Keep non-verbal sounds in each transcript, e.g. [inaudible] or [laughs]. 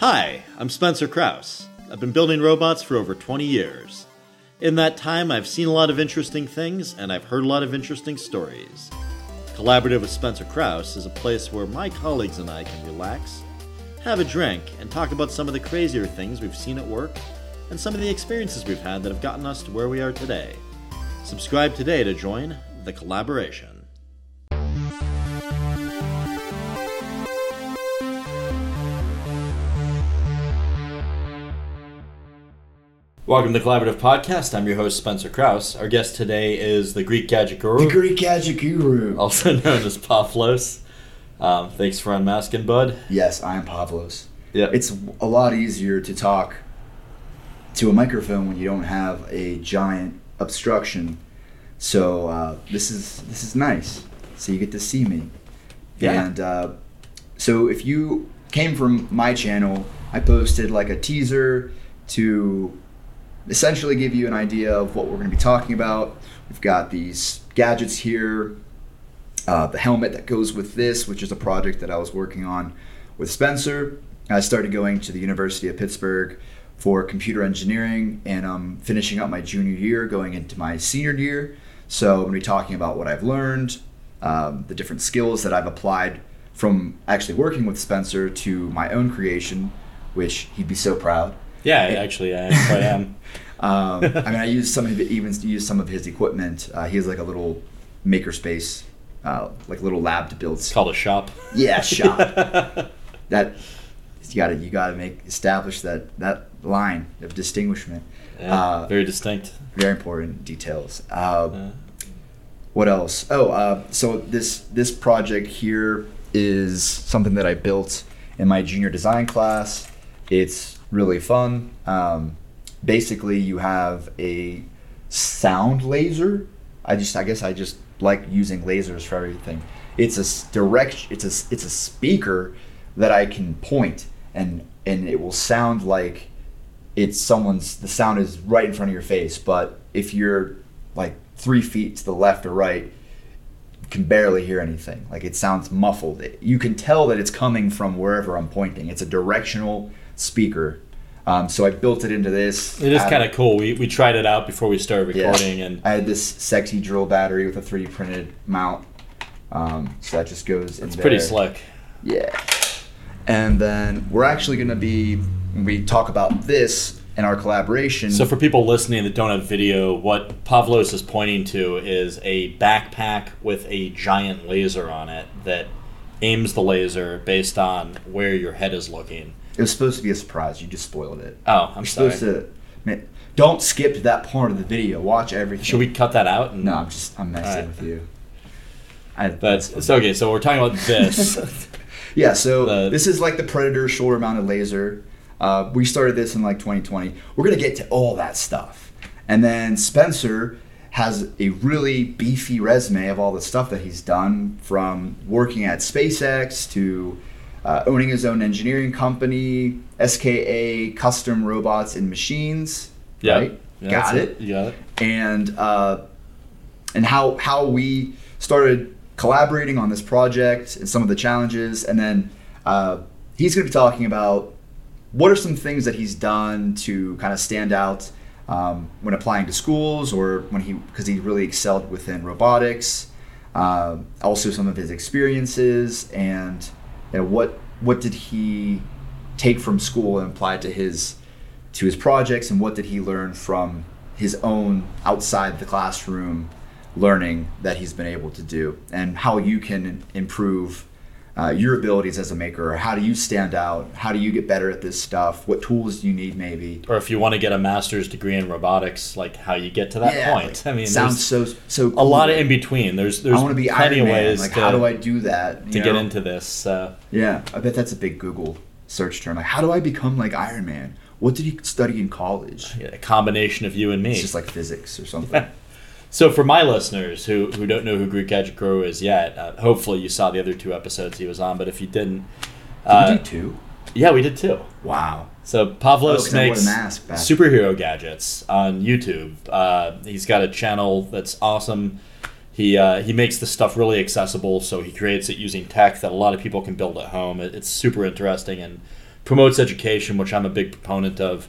Hi, I'm Spencer Krause. I've been building robots for over 20 years. In that time, I've seen a lot of interesting things and I've heard a lot of interesting stories. Collaborative with Spencer Krause is a place where my colleagues and I can relax, have a drink, and talk about some of the crazier things we've seen at work and some of the experiences we've had that have gotten us to where we are today. Subscribe today to join the collaboration. Welcome to the Collaborative Podcast. I'm your host, Spencer Krause. Our guest today is the Greek Gadget Guru, The Greek Gadget Guru. also [laughs] known as Pavlos. Um, thanks for unmasking, bud. Yes, I am Pavlos. Yeah. It's a lot easier to talk to a microphone when you don't have a giant obstruction. So uh, this is this is nice. So you get to see me. Yeah. And uh, so if you came from my channel, I posted like a teaser to essentially give you an idea of what we're going to be talking about. We've got these gadgets here, uh, the helmet that goes with this, which is a project that I was working on with Spencer. I started going to the University of Pittsburgh for computer engineering, and I'm finishing up my junior year, going into my senior year. So I'm going to be talking about what I've learned, um, the different skills that I've applied from actually working with Spencer to my own creation, which he'd be so proud. Yeah, actually, I. I am. [laughs] Um, I mean, I use some of even use some of his equipment. Uh, he has like a little makerspace, uh, like a little lab to build. It's called a shop. Yeah, [laughs] shop. that you got to you got to make establish that that line of distinguishment. Yeah, Uh, very distinct. Very important details. Uh, Uh, what else? Oh, uh, so this this project here is something that I built in my junior design class. It's really fun. Um, basically, you have a sound laser. I just, I guess, I just like using lasers for everything. It's a direct. It's a it's a speaker that I can point and and it will sound like it's someone's the sound is right in front of your face but if you're like three feet to the left or right you can barely hear anything like it sounds muffled It- you can tell that it's coming from wherever i'm pointing it's a directional speaker um, so i built it into this it is kind of cool. We, we tried it out before we started Yeah. recording, and i had this sexy drill battery with a 3d printed mount um, so that just goes it's pretty slick. Yeah. And then we're actually going to be, we talk about this in our collaboration. So for people listening that don't have video, what Pavlos is pointing to is a backpack with a giant laser on it that aims the laser based on where your head is looking. It was supposed to be a surprise. You just spoiled it. Oh, I'm You're sorry. supposed to. Man, don't skip to that part of the video. Watch everything. Should we cut that out? And, No, I'm just, I'm messing Alright. with you. I, But it's okay. So we're talking about this. [laughs] Yeah, so The- this is like the Predator shoulder mounted laser. Uh, we started this in like 2020. We're going to get to all that stuff. And then Spencer has a really beefy resume of all the stuff that he's done from working at SpaceX to uh, owning his own engineering company, SKA Custom Robots and Machines. Yeah. Right? Yeah, Got that's it You got it. and uh, and how how we started collaborating on this project and some of the challenges, and then uh, he's going to be talking about what are some things that he's done to kind of stand out um, when applying to schools or when he because he really excelled within robotics. Uh, also, some of his experiences and you know what what did he take from school and apply to his to his projects and what did he learn from his own outside the classroom learning that he's been able to do and how you can improve uh, your abilities as a maker how do you stand out how do you get better at this stuff what tools do you need maybe Or if you want to get a master's degree in robotics, like how you get to that Yeah, point. I mean, sounds so so a lot of in between. There's there's I want to be plenty Iron Man. ways Like, to, how do I do that? to get into this. So. Yeah, I bet that's a big Google search term. Like, how do I become like Iron Man? What did he study in college? Yeah, a combination of you and me. It's just like physics or something. [laughs] So for my listeners who, who don't know who Greek Gadget Guru is yet, uh, hopefully you saw the other two episodes he was on. But if you didn't, Did uh, we do two? yeah, we did too. Wow. So Oh, Pavlos 'cause makes mask superhero gadgets on YouTube. Uh, he's got a channel that's awesome. He uh, he makes the stuff really accessible, so he creates it using tech that a lot of people can build at home. It, it's super interesting and promotes education, which I'm a big proponent of,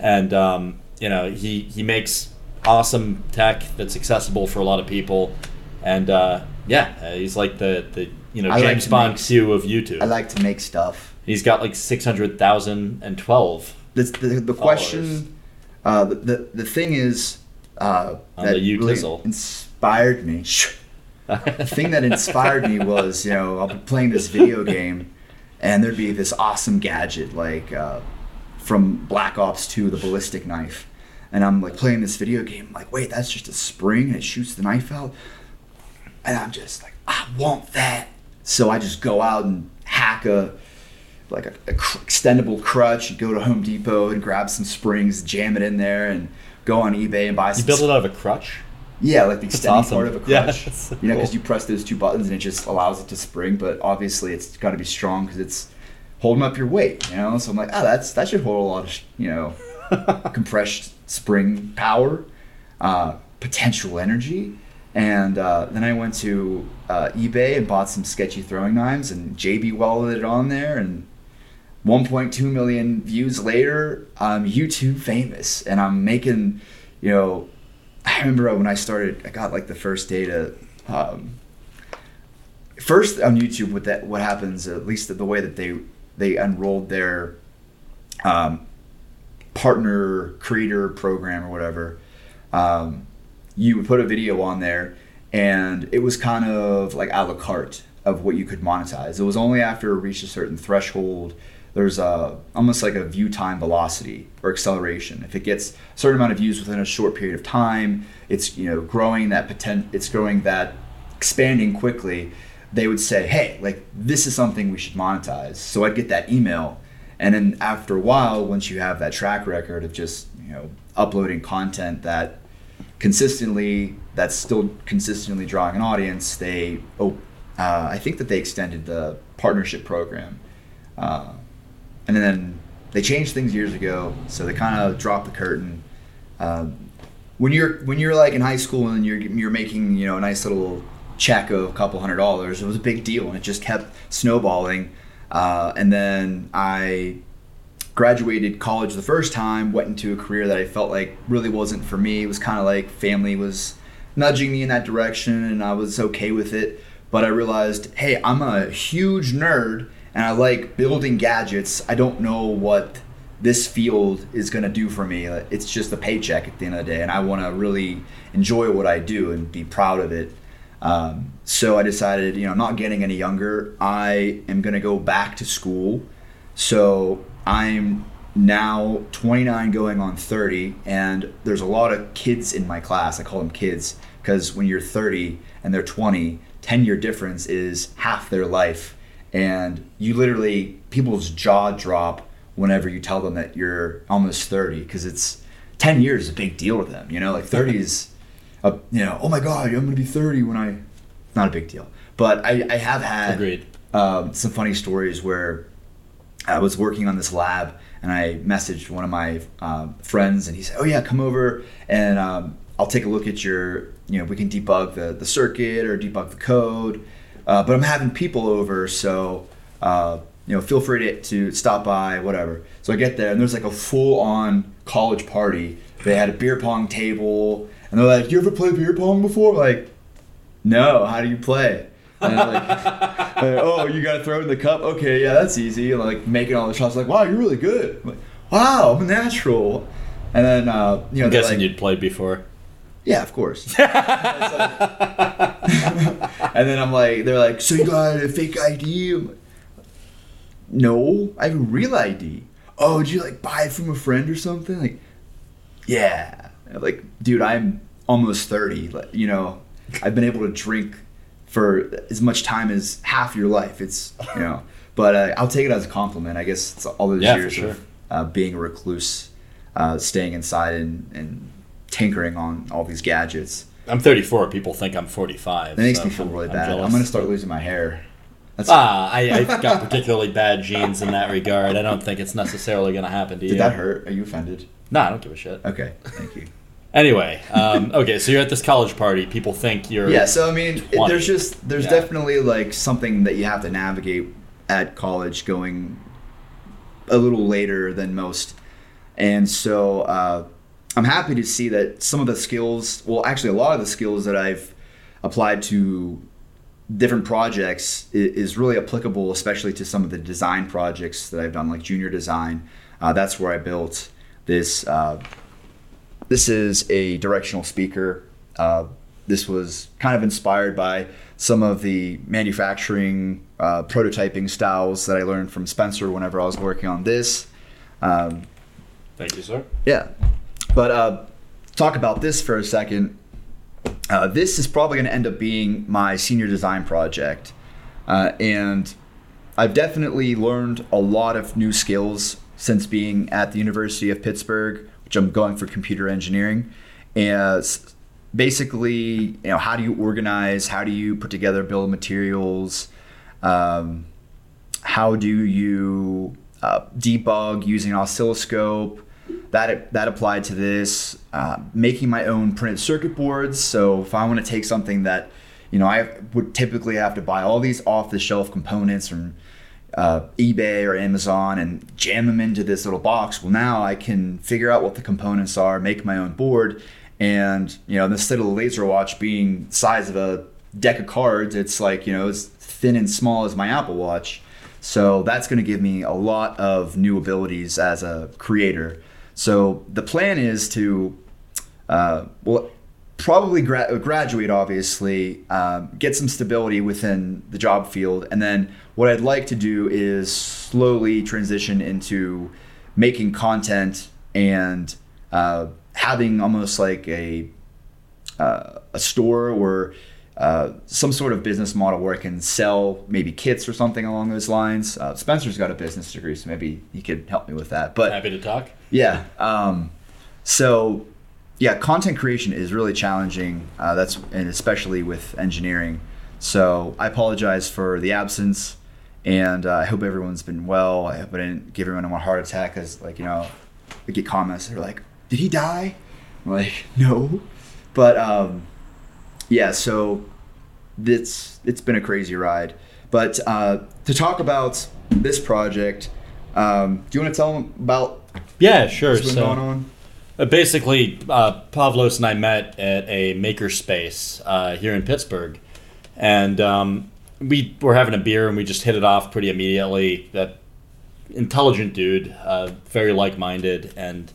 and um, you know he he makes awesome tech that's accessible for a lot of people, and uh, yeah, he's like the the you know I James to Bond make- Q of YouTube. I like to make stuff. he's got like six hundred thousand and twelve. The the, the question, uh, the, the thing is uh, that really inspired me. [laughs] the thing that inspired me was you know I'll be playing this video game, and there'd be this awesome gadget like uh, from Black Ops 2, the ballistic knife, and I'm like playing this video game. I'm like, wait, that's just a spring and it shoots the knife out, and I'm just like, I want that. So I just go out and hack a like a, a cr- extendable crutch. You go to Home Depot and grab some springs, jam it in there, and go on eBay and buy You build it out of a crutch. Yeah, like the extending awesome. part of a crutch. that's so you know, because cool. you press those two buttons and it just allows it to spring. But obviously, it's got to be strong because it's holding up your weight. You know, so I'm like, oh, that's that should hold a lot of sh- you know [laughs] compressed spring power, uh, potential energy. And uh, then I went to uh, eBay and bought some sketchy throwing knives, and JB welded it on there, and 1.2 million views later, I'm YouTube famous, and I'm making, you know, I remember when I started, I got like the first data. Um, first on YouTube, with that, what happens, at least the way that they they unrolled their um, partner creator program or whatever, um, you would put a video on there, and it was kind of like a la carte of what you could monetize. It was only after it reached a certain threshold. There's a almost like a view time velocity or acceleration. If it gets a certain amount of views within a short period of time, it's you know growing that potent, it's growing that expanding quickly. They would say, "Hey, like this is something we should monetize." So I'd get that email, and then after a while, once you have that track record of just you know uploading content that consistently that's still consistently drawing an audience, they oh, uh, I think that they extended the partnership program, uh, and then they changed things years ago. So they kind of dropped the curtain. Um, when you're when you're like in high school and you're you're making you know a nice little check of a couple hundred dollars, it was a big deal, and it just kept snowballing. Uh, and then I graduated college the first time, went into a career that I felt like really wasn't for me. It was kind of like family was nudging me in that direction, and I was okay with it. But I realized, hey, I'm a huge nerd, and I like building gadgets. I don't know what this field is going to do for me. It's just a paycheck at the end of the day, and I want to really enjoy what I do and be proud of it. Um, so I decided, you know, I'm not getting any younger. I am going to go back to school. So I'm now 29 going on 30, and there's a lot of kids in my class. I call them kids because when you're 30 and they're 20, 10 year difference is half their life. And you literally, people's jaw drop whenever you tell them that you're almost 30 because it's 10 years is a big deal to them. You know, like 30 is, a, you know, oh my God, I'm to be 30 when I, not a big deal. But I, I have had Agreed. um, some funny stories where I was working on this lab and I messaged one of my um, friends and he said, "Oh yeah, come over and um, I'll take a look at your, you know, we can debug the the circuit or debug the code, uh, but I'm having people over, so uh, you know, feel free to, to stop by, whatever." So I get there and there's like a full on college party. They had a beer pong table and they're like, "You ever play beer pong before?" Like, no. How do you play? And like, [laughs] like, oh, you got to throw it in the cup. Okay, yeah, that's easy. And, like making all the shots. Like, wow, you're really good. I'm like, wow, I'm a natural. And then uh, you know, I'm guessing like, you'd played before. yeah, of course. [laughs] and then I'm like, they're like, so you got a fake ID? I'm like, no, I have a real ID. Oh, did you like buy it from a friend or something? Like, yeah. I'm like, dude, I'm almost 30. Like, you know, I've been able to drink for as much time as half your life. It's, you know, [laughs] but uh, I'll take it as a compliment. I guess it's all those Yeah, years sure. of uh, being a recluse, uh, staying inside and, and tinkering on all these gadgets. I'm 34. People think I'm 45. That makes so me feel I'm- really I'm bad. I'm gonna start losing my hair. That's, Ah, I, I've got particularly bad genes in that regard. I don't think it's necessarily going to happen to you. did that hurt? Are you offended? No, I don't give a shit. Okay, thank you. Anyway, um, [laughs] okay, so you're at this college party. People think you're. Yeah, so I mean, 20. there's just there's Yeah. definitely like something that you have to navigate at college, going a little later than most, and so uh, I'm happy to see that some of the skills, well, actually, a lot of the skills that I've applied to different projects is really applicable, especially to some of the design projects that I've done, like junior design. Uh, that's where I built this. Uh, this is a directional speaker. Uh, this was kind of inspired by some of the manufacturing uh, prototyping styles that I learned from Spencer whenever I was working on this. Um, Thank you, sir. yeah. But uh, talk about this for a second. Uh, this is probably going to end up being my senior design project. Uh, and I've definitely learned a lot of new skills since being at the University of Pittsburgh, which I'm going for computer engineering. And basically, you know, how do you organize? How do you put together bill of materials? Um, how do you uh, debug using an oscilloscope? That that applied to this. Uh, making my own printed circuit boards. So if I want to take something that, you know, I would typically have to buy all these off the shelf components from uh, eBay or Amazon and jam them into this little box. Well, now I can figure out what the components are, make my own board, and you know, instead of the laser watch being size of a deck of cards, it's like you know, as thin and small as my Apple Watch. So that's going to give me a lot of new abilities as a creator. So the plan is to, uh, well, probably gra- graduate, obviously, um, get some stability within the job field, and then what I'd like to do is slowly transition into making content and uh, having almost like a uh, a store or uh, some sort of business model where I can sell maybe kits or something along those lines. Uh, Spencer's got a business degree, so maybe he could help me with that. But Happy to talk. yeah. Um, so, yeah, content creation is really challenging. Uh, that's and especially with engineering. So I apologize for the absence, and uh, I hope everyone's been well. I hope I didn't give everyone a heart attack because, like, you know, we get comments that are like, "Did he die?" I'm like, [laughs] no, but um, yeah. So it's it's been a crazy ride. But uh, to talk about this project, um, do you want to tell them about Yeah, sure. what's been So, going on? Basically, uh, Pavlos and I met at a makerspace uh, here in Pittsburgh, and um, we were having a beer and we just hit it off pretty immediately. That intelligent dude, uh, very like-minded, and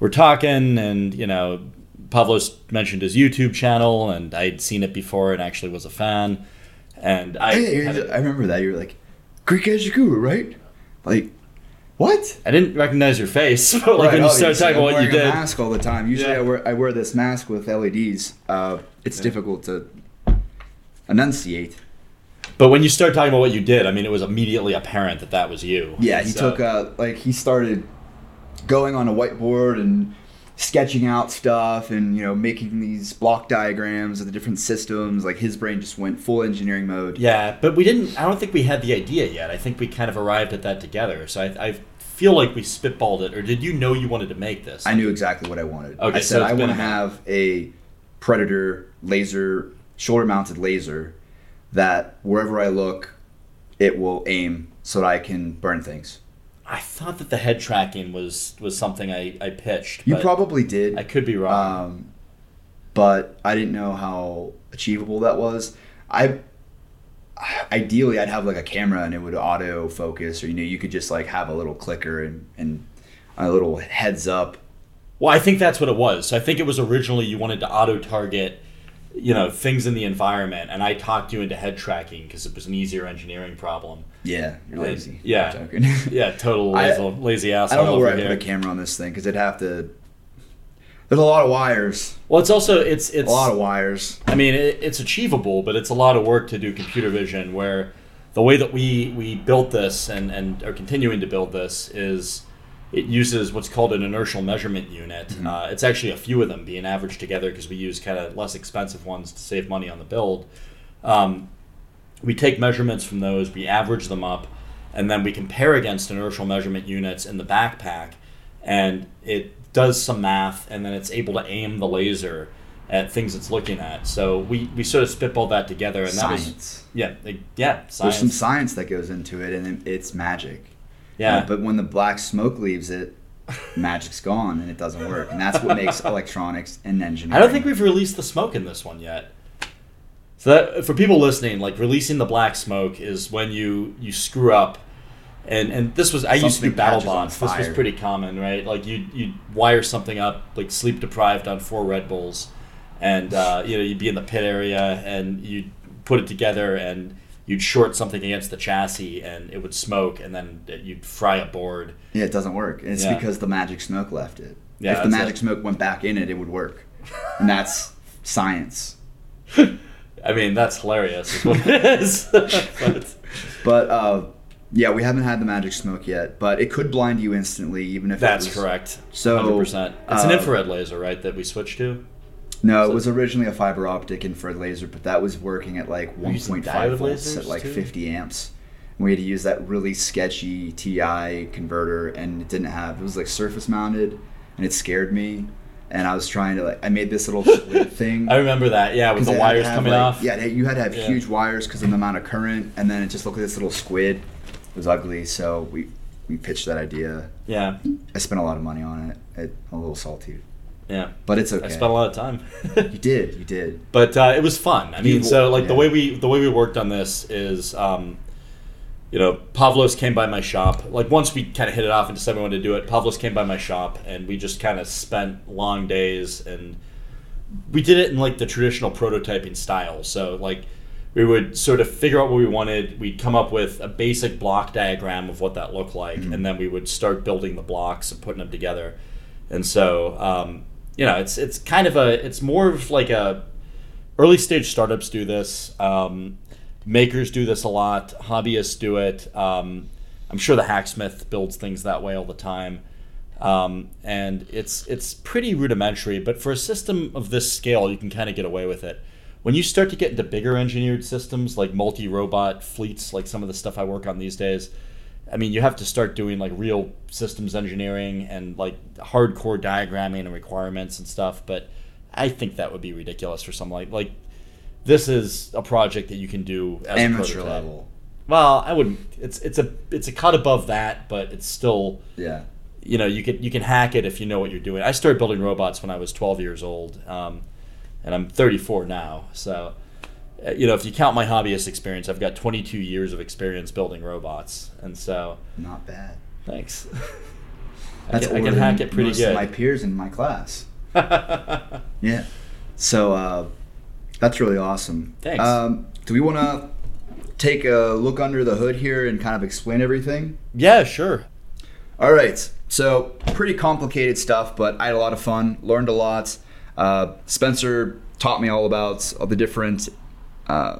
we're talking, and you know, Pavlos mentioned his YouTube channel, and I'd seen it before and actually was a fan, and I. A- I remember that. You were like, Greek Gadget Guru, right? Like, what? I didn't recognize your face, [laughs] but like when you started talking about what you did, a mask all the time. Usually, Yeah. I wear I wear this mask with LEDs. Uh, it's difficult to enunciate. but when you started talking about what you did, I mean, it was immediately apparent that that was you. Yeah, he So- took uh like he started going on a whiteboard and sketching out stuff and you know making these block diagrams of the different systems. Like his brain just went full engineering mode. Yeah, but we didn't. I don't think we had the idea yet. I think we kind of arrived at that together. So I, I feel like we spitballed it. Or did you know you wanted to make this? I knew exactly what I wanted. Okay, I said it's I want to have a predator laser, shoulder mounted laser that wherever I look, it will aim so that I can burn things. I thought that the head tracking was was something I, I pitched. You probably did. I could be wrong. um, but I didn't know how achievable that was. I ideally I'd have like a camera and it would auto focus, or you know, you could just like have a little clicker and and a little heads up. well, I think that's what it was. So I think it was originally you wanted to auto target, you know, things in the environment, and I talked you into head tracking because it was an easier engineering problem. Yeah, you're lazy. Yeah. Yeah, total [laughs] I- lazy, lazy I don't know where I here. put a camera on this thing because it'd have to. There's a lot of wires. Well, it's also it's it's A lot of wires. I mean, it, it's achievable, but it's a lot of work to do computer vision. Where the way that we we built this and and are continuing to build this is it uses what's called an inertial measurement unit. Uh, it's actually a few of them being averaged together because we use kind of less expensive ones to save money on the build. Um, we take measurements from those, we average them up, and then we compare against inertial measurement units in the backpack, and it does some math, and then it's able to aim the laser at things it's looking at. So we, we sort of spitballed that together, and that was yeah, like, yeah, There's some science that goes into it, and it- it's magic. Yeah. Uh, but when the black smoke leaves it, magic's gone and it doesn't work. And that's what makes [laughs] electronics and engineering. I don't think we've released the smoke in this one yet. So that for people listening, like releasing the black smoke is when you you screw up, and and this was I used to do battle bots. This was pretty common, right? Like you you wire something up, like sleep deprived on four Red Bulls, and uh, you know you'd be in the pit area and you'd put it together and you'd short something against the chassis and it would smoke and then you'd fry a board. Yeah, it doesn't work. And it's Yeah. because the magic smoke left it. Yeah, if the magic it. smoke went back in it, it would work. And that's science. [laughs] I mean that's hilarious. Is what it is. But- But uh, yeah, we haven't had the magic smoke yet, but it could blind you instantly, even if That's was- correct. So, hundred percent. It's an uh, infrared laser, right? That we switched to. No, So- it was originally a fiber optic infrared laser, but that was working at like 1.5 volts at like too? 50 amps. And we had to use that really sketchy TI converter, and it didn't have. It was like surface mounted, and it scared me. And I was trying to like, I made this little [laughs] thing. I remember that. Yeah, with the it had to wires have, coming like- off. Yeah, you had to have Yeah. huge wires because of the amount of current, and then it just looked like this little squid. Was ugly, so we we pitched that idea. Yeah. I spent a lot of money on it. it I'm a little salty, Yeah. but it's okay. I spent a lot of time. [laughs] You did, you did. but uh, it was fun. I mean, so like the way we the way we worked on this is, um, you know, Pavlos came by my shop. Like once we kind of hit it off and decided we wanted to do it, Pavlos came by my shop and we just kind of spent long days and we did it in like the traditional prototyping style. So like we would sort of figure out what we wanted. We'd come up with a basic block diagram of what that looked like, Mhm. and then we would start building the blocks and putting them together. And so, um, you know, it's it's kind of a it's more of like a early stage startups do this. Um, makers do this a lot. Hobbyists do it. Um, I'm sure the hacksmith builds things that way all the time. Um, and it's it's pretty rudimentary, but for a system of this scale, you can kind of get away with it. When you start to get into bigger engineered systems like multi-robot fleets, like some of the stuff I work on these days, I mean, you have to start doing like real systems engineering and like hardcore diagramming and requirements and stuff. But I think that would be ridiculous for something like like this is a project that you can do as a Amateur level. Well, I wouldn't. It's it's a it's a cut above that, but it's still Yeah. you know you can you can hack it if you know what you're doing. I started building robots when I was 12 years old, um, and I'm 34 now. So, uh, you know, if you count my hobbyist experience, I've got 22 years of experience building robots, and so Not bad. thanks. [laughs] I That's can, I can hack it pretty most good. Of my peers in my class. [laughs] Yeah. So uh, that's really awesome. Thanks. Um, do we want to take a look under the hood here and kind of explain everything? yeah, sure. All right. So pretty complicated stuff, but I had a lot of fun. Learned a lot. Uh, Spencer taught me all about all the different. Uh,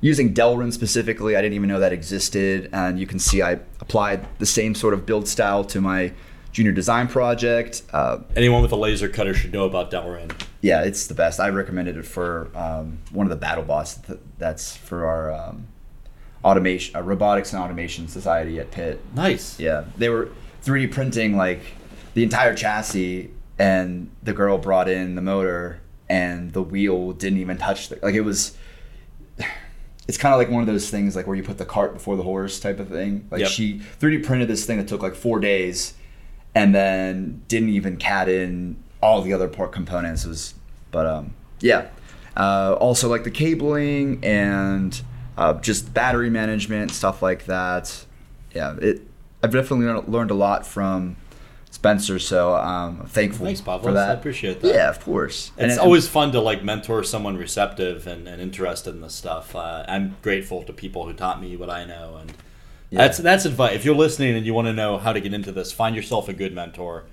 using Delrin specifically, I didn't even know that existed, and you can see I applied the same sort of build style to my junior design project. Uh, Anyone with a laser cutter should know about Delrin. yeah, it's the best. I recommended it for um, one of the battle bots. th- That's for our um, automation, uh, robotics and automation society at Pitt. Nice. Yeah, they were 3D printing like the entire chassis, and the girl brought in the motor, and the wheel didn't even touch the like it was. [sighs] It's kind of like one of those things like where you put the cart before the horse type of thing. Like Yep. she 3D printed this thing that took like four days, and then didn't even cat in all the other part components. It was, but um, yeah. Uh, also like the cabling and uh, just battery management stuff like that. Yeah, it. I've definitely learned- learned a lot from Spencer, so um, I'm thankful Thanks, Pavlos. for that. I appreciate that. Yeah, of course. And It's it- always fun to like mentor someone receptive and, and interested in this stuff. Uh, I'm grateful to people who taught me what I know, and Yeah. that's that's advice. If you're listening and you want to know how to get into this, find yourself a good mentor,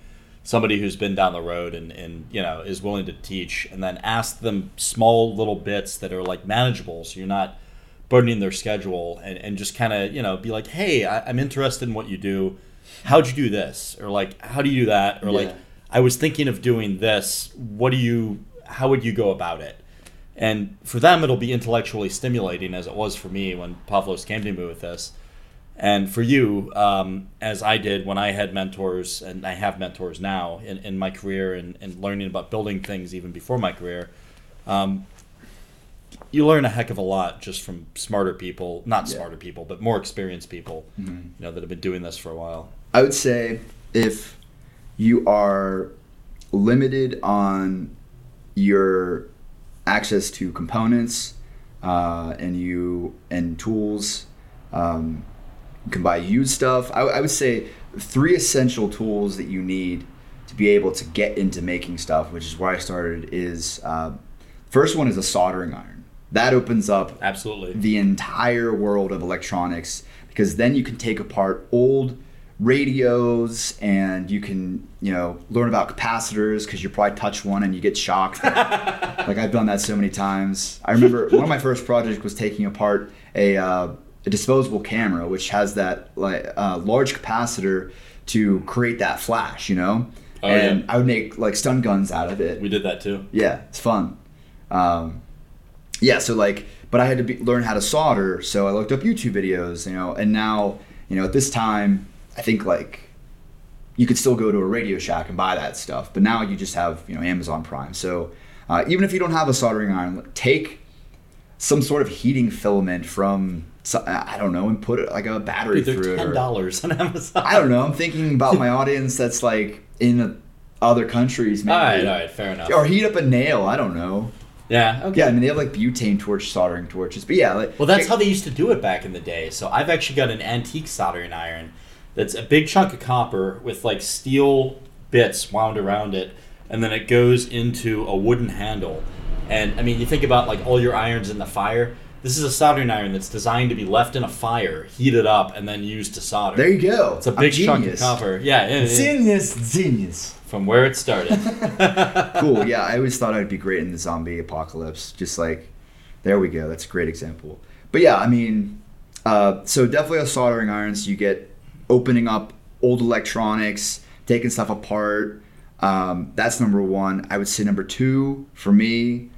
somebody who's been down the road and, and you know is willing to teach, and then ask them small little bits that are like manageable, so you're not burdening their schedule, and, and just kind of you know be like, hey, I, I'm interested in what you do. How'd you do this? Or like, how do you do that? Or like, I was thinking of doing this. What do you? How would you go about it? And for them, it'll be intellectually stimulating, as it was for me when Pavlos came to me with this. And for you, um, as I did when I had mentors, and I have mentors now in, in my career and, and learning about building things even before my career, um, you learn a heck of a lot just from smarter people, not Yeah. smarter people, but more experienced people, Mhm. you know, that have been doing this for a while. I would say if you are limited on your access to components uh, and you and tools, um, you can buy used stuff. I, I would say three essential tools that you need to be able to get into making stuff, which is where I started. Is uh, first one is a soldering iron. That opens up Absolutely. the entire world of electronics because then you can take apart old radios and you can you know learn about capacitors because you probably touch one and you get shocked [laughs] like i've done that so many times i remember [laughs] one of my first projects was taking apart a, uh, a disposable camera which has that like uh, large capacitor to create that flash you know Oh, and yeah. i would make like stun guns out of it We did that too. yeah, it's fun. Um, yeah, so like, but I had to be, learn how to solder, so I looked up YouTube videos, you know, and now, you know, at this time, I think like you could still go to a Radio Shack and buy that stuff, but now you just have, you know, Amazon Prime. So uh, even if you don't have a soldering iron, take some sort of heating filament from, I don't know, and put it like a battery Dude, through ten dollars on Amazon. I don't know. I'm thinking about my [laughs] audience that's like in other countries, maybe. All right, all right, fair enough. Or heat up a nail. I don't know. Yeah, okay. Yeah, I mean they have like butane torch soldering torches, but yeah, like Well, that's how they used to do it back in the day. So I've actually got an antique soldering iron that's a big chunk of copper with like steel bits wound around it, and then it goes into a wooden handle. And I mean, you think about like all your irons in the fire. This is a soldering iron that's designed to be left in a fire, heated up, and then used to solder. There you go. it's a big chunk of copper. Yeah, yeah, yeah. Genius, genius. from where it started. [laughs] Cool. [laughs] Yeah, I always thought I'd be great in the zombie apocalypse. Just like, there we go. That's a great example. But yeah, I mean, uh, so definitely a soldering iron. So you get opening up old electronics, taking stuff apart. Um, that's number one. I would say number two for me.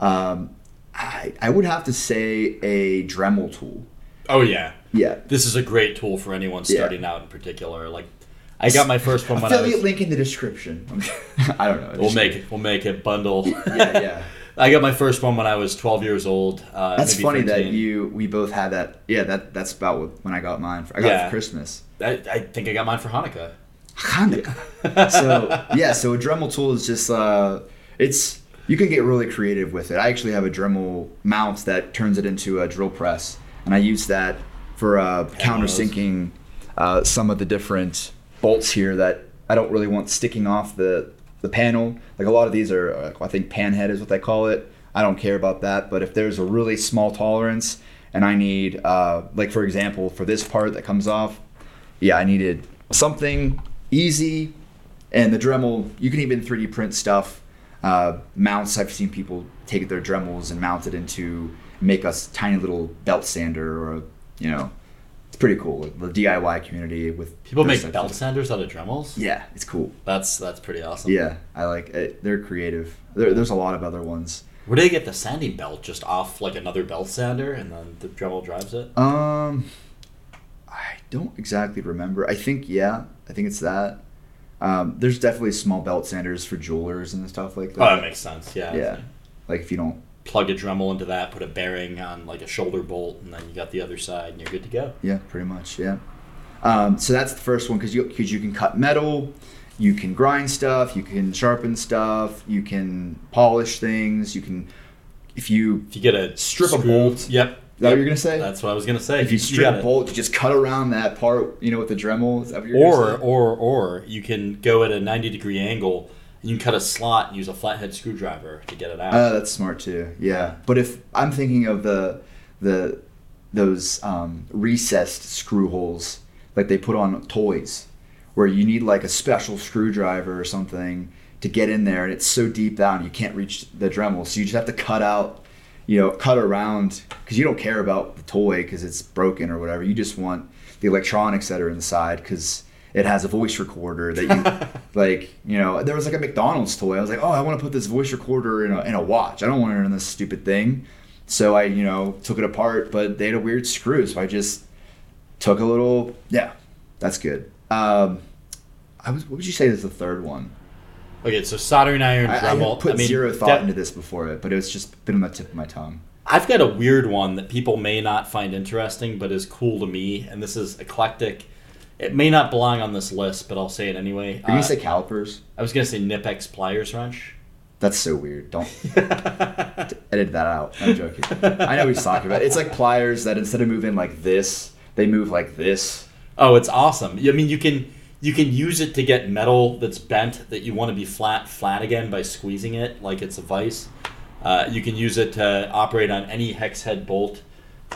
Um, I, I would have to say a Dremel tool. oh yeah, Yeah. this is a great tool for anyone Yeah. starting out in particular. Like, I got my first one when I Affiliate was. link in the description. [laughs] I don't know. We'll make it. We'll make it bundle. [laughs] Yeah, yeah. I got my first one when I was 12 years old. Uh, That's funny that you we both had that. Yeah, that that's about when I got mine. I got it Yeah. for Christmas. I, I think I got mine for Hanukkah. Hanukkah. so [laughs] yeah, so a Dremel tool is just uh, it's you can get really creative with it. I actually have a Dremel mount that turns it into a drill press, and I use that for uh, countersinking uh, some of the different bolts here that I don't really want sticking off the the panel. Like a lot of these are, uh, I think panhead is what they call it. I don't care about that, but if there's a really small tolerance and I need, uh, like for example, for this part that comes off, yeah, I needed something easy. And the Dremel, you can even 3D print stuff. Uh, mounts, I've seen people take their Dremels and mount it into, make a s- tiny little belt sander or, a, you know, it's pretty cool. The DIY community with People make belt sanders out of Dremels. Yeah, it's cool. That's that's pretty awesome. Yeah, I like it. They're creative. There, there's a lot of other ones. Where do they get the sanding belt? Just off like another belt sander, and then the Dremel drives it. Um, I don't exactly remember. I think yeah, I think it's that. Um, there's definitely small belt sanders for jewelers and stuff like that. Oh, that makes sense. Yeah. yeah, like if you don't. Plug a Dremel into that, put a bearing on like a shoulder bolt, and then you got the other side, and you're good to go. Yeah, pretty much. Yeah. Um, so that's the first one because you because you can cut metal, you can grind stuff, you can sharpen stuff, you can polish things, you can. If you If you get a Strip a bolt. Yep. Is that what you're gonna say? That's what I was gonna say. if you strip a it. bolt, you just cut around that part, you know, with the Dremel. Is that what you're or or or you can go at a 90 degree angle you can cut a slot and use a flathead screwdriver to get it out Uh, that's smart too. Yeah, but if I'm thinking of the the those um, recessed screw holes like they put on toys, where you need like a special screwdriver or something to get in there, and it's so deep down you can't reach the Dremel, so you just have to cut out, you know, cut around because you don't care about the toy because it's broken or whatever. You just want the electronics that are inside because it has a voice recorder that you [laughs] like you know there was like a mcdonald's toy i was like oh i want to put this voice recorder in a, in a watch i don't want it in this stupid thing so i you know took it apart but they had a weird screw so i just took a little yeah that's good um I was, what would you say is the third one? okay so soldering iron I, I Dremel had put I mean, zero thought that- into this before it, but it's just been on the tip of my tongue. I've got a weird one that people may not find interesting, but is cool to me, and this is eclectic. It may not belong on this list, but I'll say it anyway. Are you gonna Uh, say calipers? I was gonna say Knipex pliers wrench. That's so weird. Don't [laughs] edit that out. I'm joking. I know he's talking about. It's like pliers that instead of moving like this, they move like this. Oh, it's awesome. I mean, you can you can use it to get metal that's bent that you want to be flat flat again by squeezing it like it's a vise. Uh, you can use it to operate on any hex head bolt.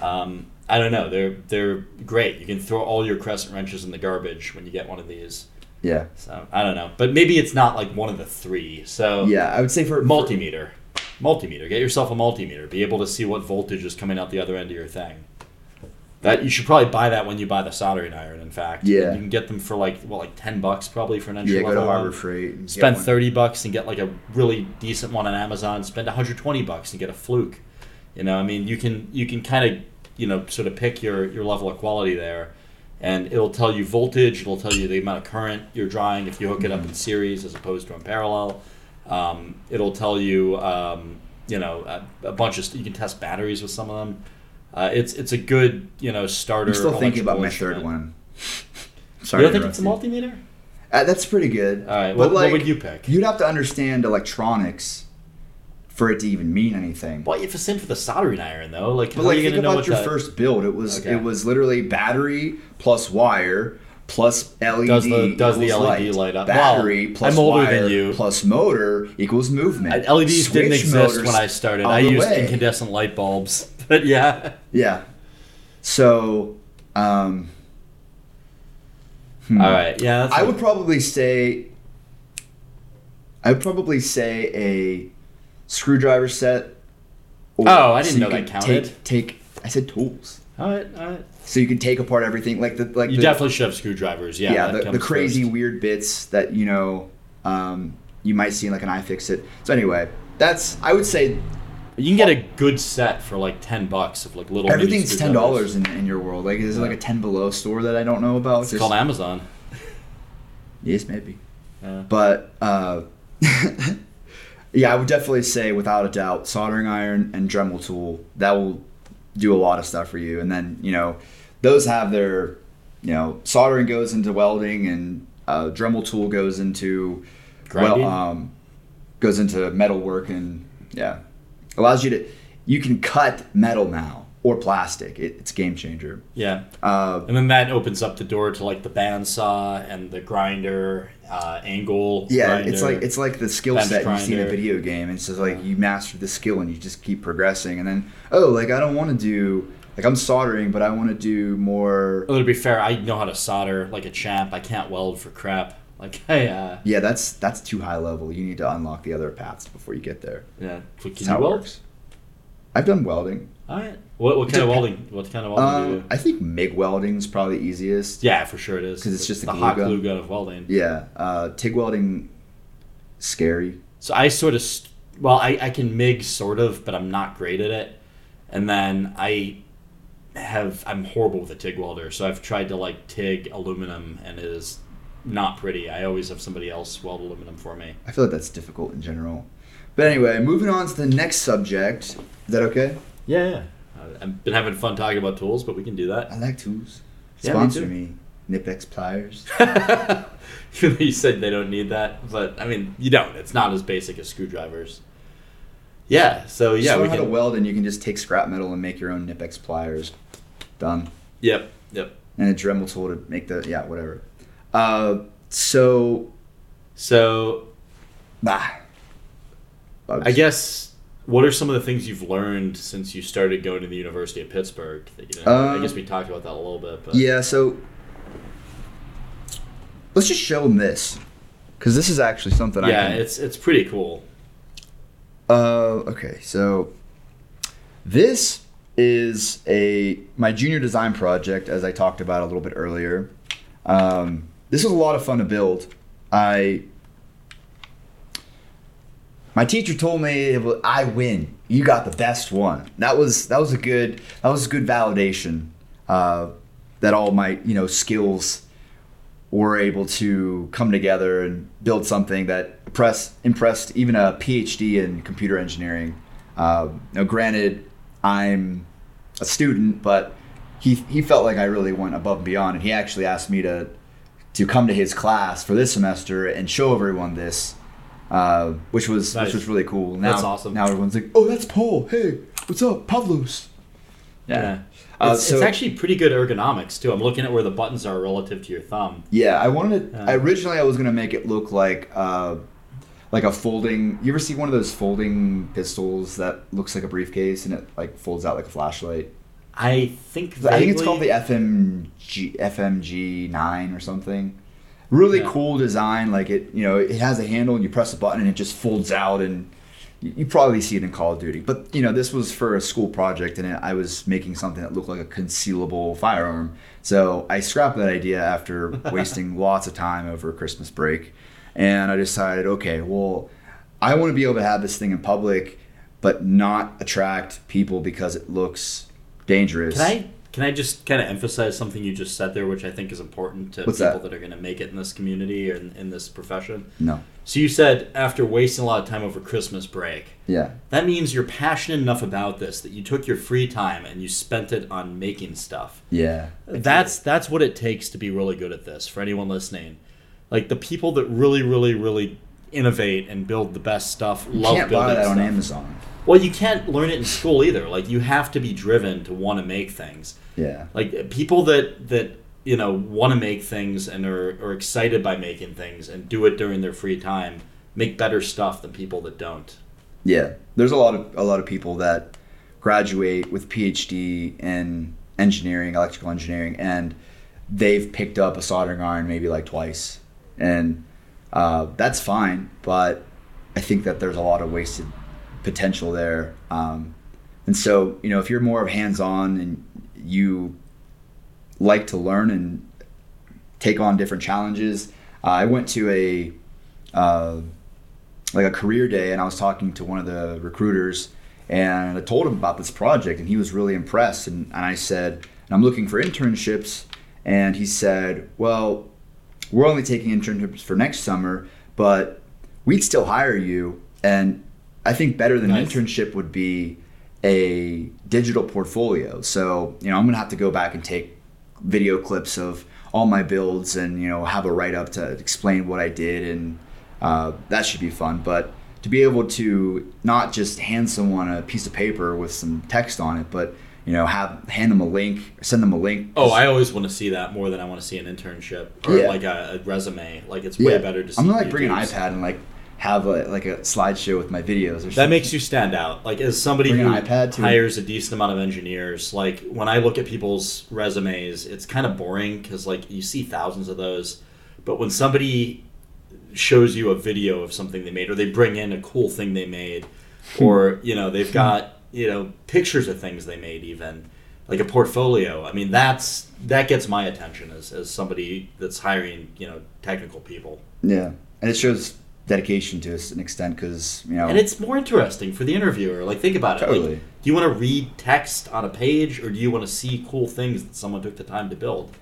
Um, I don't know. They're they're great. You can throw all your crescent wrenches in the garbage when you get one of these. Yeah. So I don't know, but maybe it's not like one of the three. So Yeah, I would say for multimeter, multimeter. Get yourself a multimeter. Be able to see what voltage is coming out the other end of your thing. That you should probably buy that when you buy the soldering iron. In fact, Yeah. you can get them for like what, like ten bucks probably for an entry Yeah, go to level Harbor one. Freight. And Spend thirty bucks and get like a really decent one on Amazon. Spend one hundred twenty bucks and get a fluke. You know, I mean, you can you can kind of you know sort of pick your your level of quality there, and it'll tell you voltage. It'll tell you the amount of current you're drawing if you hook it up in series as opposed to in parallel. Um, it'll tell you um, you know a, a bunch of st- you can test batteries with some of them. Uh, it's it's a good you know starter. I'm still thinking about my third one. Sorry. You don't think it's a multimeter? Uh, that's pretty good. All right, what, like, what would you pick? You'd have to understand electronics for it to even mean anything. Well, if it's in for the soldering iron though, like But how like, think about what your that- first build. It was Okay. it was literally battery plus wire plus LED Does the- does the LED light up? Battery Well, plus I'm older wire than you. plus motor equals movement. Uh, LEDs didn't exist when I started. I used way. incandescent light bulbs. [laughs] But yeah. Yeah. So, um, hmm. All right. Yeah. That's I would probably say. I would probably say a screwdriver set. Oh, I didn't you know that counted. Take, take. I said tools. All right. All right. So you can take apart everything, like the like You the, definitely should have screwdrivers. Yeah. yeah, the, the crazy first. weird bits that you know um, you might see in like an iFixit. So anyway, that's I would say You can get a good set for like ten bucks of like little. everything's ten dollars in, in your world. Like is it like a ten below store that I don't know about? It's Just- called Amazon. [laughs] yes, maybe. Yeah. But uh, [laughs] yeah, I would definitely say without a doubt, soldering iron and Dremel tool that will do a lot of stuff for you. And then you know those have their you know soldering goes into welding and uh, Dremel tool goes into Grinding? well um, goes into metal work and yeah allows you to you can cut metal now or plastic. It, it's game changer. Yeah. Uh, And then that opens up the door to like the bandsaw and the grinder, uh, angle. Yeah, grinder. it's like it's like the skill set you see in a video game. It's just like you master the skill and you just keep progressing. And then oh, like I don't want to do like I'm soldering, but I want to do more. Well, to be fair, I know how to solder like a champ. I can't weld for crap. Like, [laughs] hey, uh, Yeah, that's that's too high level. You need to unlock the other paths before you get there. yeah. That's how it works. I've done welding. All right. What, what kind of welding? What kind of welding do you Um, do? I think MIG welding is probably the easiest. Yeah, for sure it is. Because it's just a the glue hot gun. glue gun of welding. Yeah, uh, TIG welding, scary. So I sort of, st- well, I, I can MIG sort of, but I'm not great at it. And then I have, I'm horrible with a TIG welder. So I've tried to like TIG aluminum and it is not pretty. I always have somebody else weld aluminum for me. I feel like that's difficult in general. But anyway, moving on to the next subject. Is that okay? Yeah, yeah. I've been having fun talking about tools, but we can do that. I like tools. Yeah, me Sponsor too. me, Knipex pliers. [laughs] you said they don't need that, but I mean, you don't. It's not as basic as screwdrivers. Yeah. So yeah, we how to weld, and you can just take scrap metal and make your own Knipex pliers. Done. Yep. Yep. And a Dremel tool to make the yeah whatever. Uh, so So bah. Bugs. I guess what are some of the things you've learned since you started going to the University of Pittsburgh? That you I Uh, guess we talked about that a little bit, but Yeah. So let's just show them this, because this is actually something I yeah, can. it's it's pretty cool. Uh, okay, so this is a my junior design project, as I talked about a little bit earlier. Um, this was a lot of fun to build. I my teacher told me I win. You got the best one. That was that was a good that was a good validation uh, that all my you know skills were able to come together and build something that impress, impressed even a PhD in computer engineering. Uh, now, granted, I'm a student, but he he felt like I really went above and beyond, and he actually asked me to to come to his class for this semester and show everyone this, uh, which was Nice. which was really cool. Now, That's awesome. Now everyone's like, "Oh, that's Paul. Hey, what's up, Pavlos?" Yeah. Uh, it's, so- it's actually pretty good ergonomics too. I'm looking at where the buttons are relative to your thumb. Yeah, I wanted. Yeah. originally, I was gonna make it look like uh, like a folding. You ever see one of those folding pistols that looks like a briefcase and it like folds out like a flashlight? I think I think it's called the FMG FMG nine or something. Really Yeah. cool design. Like it, you know, it has a handle and you press a button and it just folds out and. You probably see it in Call of Duty, but you know this was for a school project, and I was making something that looked like a concealable firearm. So I scrapped that idea after [laughs] wasting lots of time over Christmas break, and I decided, okay, well, I want to be able to have this thing in public, but not attract people because it looks dangerous. Can I can I just kind of emphasize something you just said there, which I think is important to What's people that? that? are going to make it in this community or in, in this profession? No. So you said after wasting a lot of time over Christmas break, Yeah. that means you're passionate enough about this that you took your free time and you spent it on making stuff. Yeah. That's that's what it takes to be really good at this. For anyone listening, like the people that really, really, really innovate and build the best stuff, You love can't building buy that on. Amazon. Well, you can't learn it in school either. Like you have to be driven to want to make things. Yeah. Like people that that you know want to make things and are, are excited by making things and do it during their free time make better stuff than people that don't. Yeah, there's a lot of a lot of people that graduate with PhD in engineering, electrical engineering, and they've picked up a soldering iron maybe like twice, and uh, that's fine. But I think that there's a lot of wasted potential there, um, and so you know if you're more of hands-on and you like to learn and take on different challenges, uh, I went to a uh, like a career day and I was talking to one of the recruiters and I told him about this project and he was really impressed and, and I said I'm looking for internships. And he said well we're only taking internships for next summer but we'd still hire you. And I think better than Nice. an internship would be a digital portfolio so you know I'm gonna have to go back and take video clips of all my builds and you know have a write up to explain what I did and uh, that should be fun. But to be able to not just hand someone a piece of paper with some text on it, but you know have hand them a link, send them a link. Oh, I always want to see that more than I want to see an internship or Yeah. like a, a resume. Like it's way better to see. I'm gonna like bring an iPad and like have a like a slideshow with my videos or something. That makes you stand out. Like as somebody Bring who hires a decent amount of engineers, like when I look at people's resumes, it's kind of boring because like you see thousands of those, but when somebody shows you a video of something they made, or they bring in a cool thing they made, Hmm. or you know they've got you know pictures of things they made, even like a portfolio. I mean that's that gets my attention as as somebody that's hiring you know technical people. yeah, and it shows dedication to an extent because you know And it's more interesting for the interviewer. Like, think about it. Like, Totally. do you want to read text on a page, or do you want to see cool things that someone took the time to build?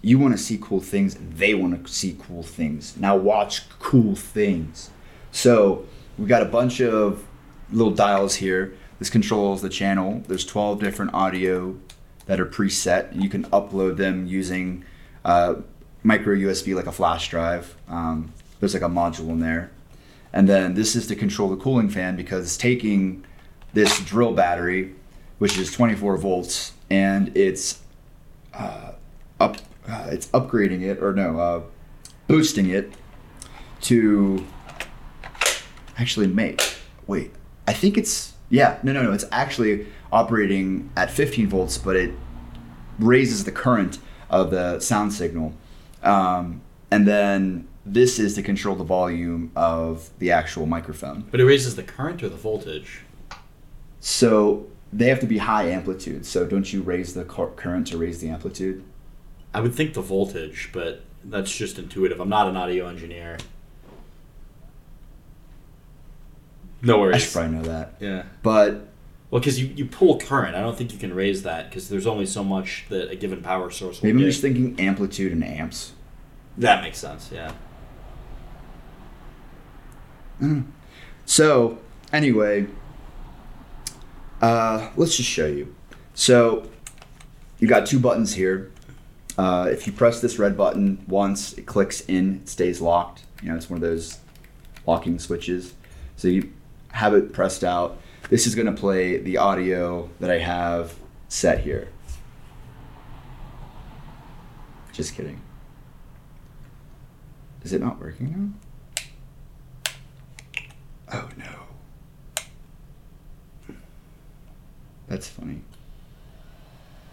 you want to see cool things they want to see cool things now watch cool things so we've got a bunch of little dials here this controls the channel there's 12 different audio that are preset you can upload them using uh, micro usb like a flash drive um, there's like a module in there. And then this is to control the cooling fan because it's taking this drill battery which is 24 volts and it's uh, up uh, it's upgrading it or no uh, boosting it to actually make wait i think it's yeah no no no it's actually operating at 15 volts but it raises the current of the sound signal. Um, and then this is to control the volume of the actual microphone But it raises the current or the voltage. so they have to be high amplitude so don't you raise the current to raise the amplitude I would think the voltage, but that's just intuitive. I'm not an audio engineer. No worries. i should probably know that Yeah. but Well, because you, you pull current. I don't think you can raise that because there's only so much that a given power source will maybe i'm just thinking amplitude and amps that makes sense. Yeah. So, anyway, Uh, let's just show you. So you got two buttons here. Uh, if you press this red button once, it clicks in, it stays locked. You know, it's one of those locking switches. So you have it pressed out. This is going to play the audio that I have set here. Just kidding. Is it not working now? Oh no. That's funny.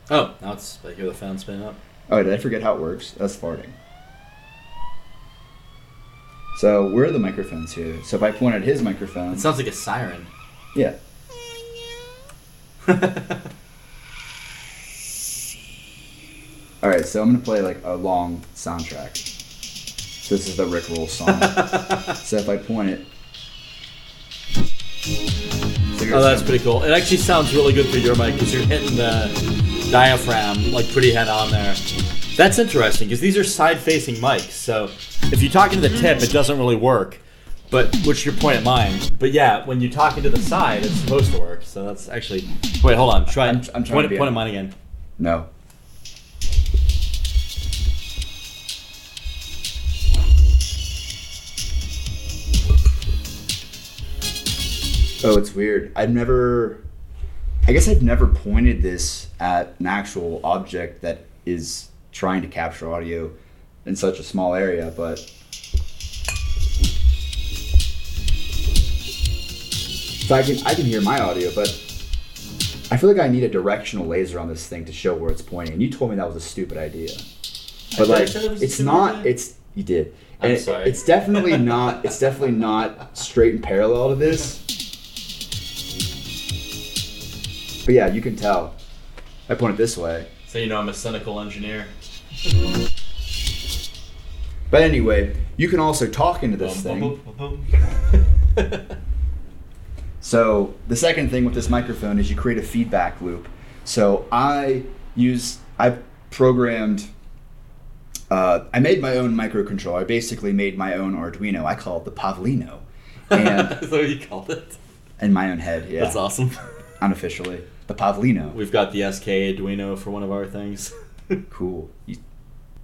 Oh, now it's I hear the fan spin up. Oh, did I forget how it works? That's farting. So where are the microphones here? So if I point at his microphone, It sounds like a siren. yeah. [laughs] All right, so I'm gonna play like a long soundtrack. So this is the Rick Roll song. [laughs] so if I point it, Oh, that's pretty cool. It actually sounds really good through your mic because you're hitting the diaphragm like pretty head on there. That's interesting because these are side-facing mics. So if you talk into the tip, it doesn't really work. But which your point at mine. But yeah, when you're talking to the side, it's supposed to work. So that's actually. Wait, hold on. Try. I'm- I'm trying point, to be- point at mine again. No. Oh, it's weird. I've never. I guess I've never pointed this at an actual object that is trying to capture audio in such a small area, but. So I can I can hear my audio, but I feel like I need a directional laser on this thing to show where it's pointing. And you told me that was a stupid idea. But I like, said it was it's not. idea. It's you did. I'm And it- It's definitely not. It's definitely not straight and parallel to this. But yeah, you can tell. I point it this way. So you know I'm a cynical engineer. But anyway, you can also talk into this thing. [laughs] So the second thing with this microphone is you create a feedback loop. So I use I programmed. Uh, I made my own microcontroller. I basically made my own Arduino. I call it the Pavlino, [laughs] and That's what you called it. in my own head, yeah, That's awesome. unofficially, the Pavlino. We've got the SK Arduino for one of our things. [laughs] Cool. You,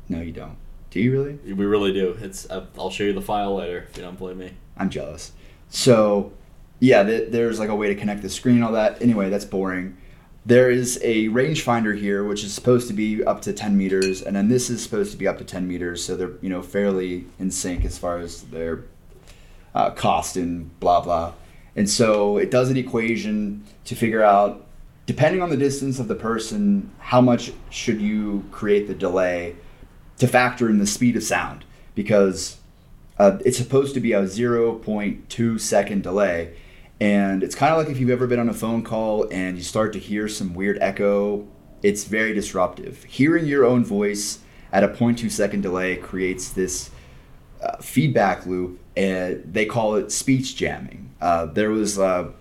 no, you don't. Do you really? we really do. It's. Uh, I'll show you the file later if you don't believe me. I'm jealous. So, yeah, th- there's like a way to connect the screen and all that. Anyway, that's boring. There is a rangefinder here, which is supposed to be up to 10 meters, and then this is supposed to be up to 10 meters, so they're you know fairly in sync as far as their uh, cost and blah blah. And so it does an equation to figure out, depending on the distance of the person, how much should you create the delay to factor in the speed of sound, because uh, it's supposed to be a 0.2 second delay. And it's kind of like if you've ever been on a phone call and you start to hear some weird echo, it's very disruptive. Hearing your own voice at a 0.2 second delay creates this uh, feedback loop, and they call it speech jamming. Uh, there was uh,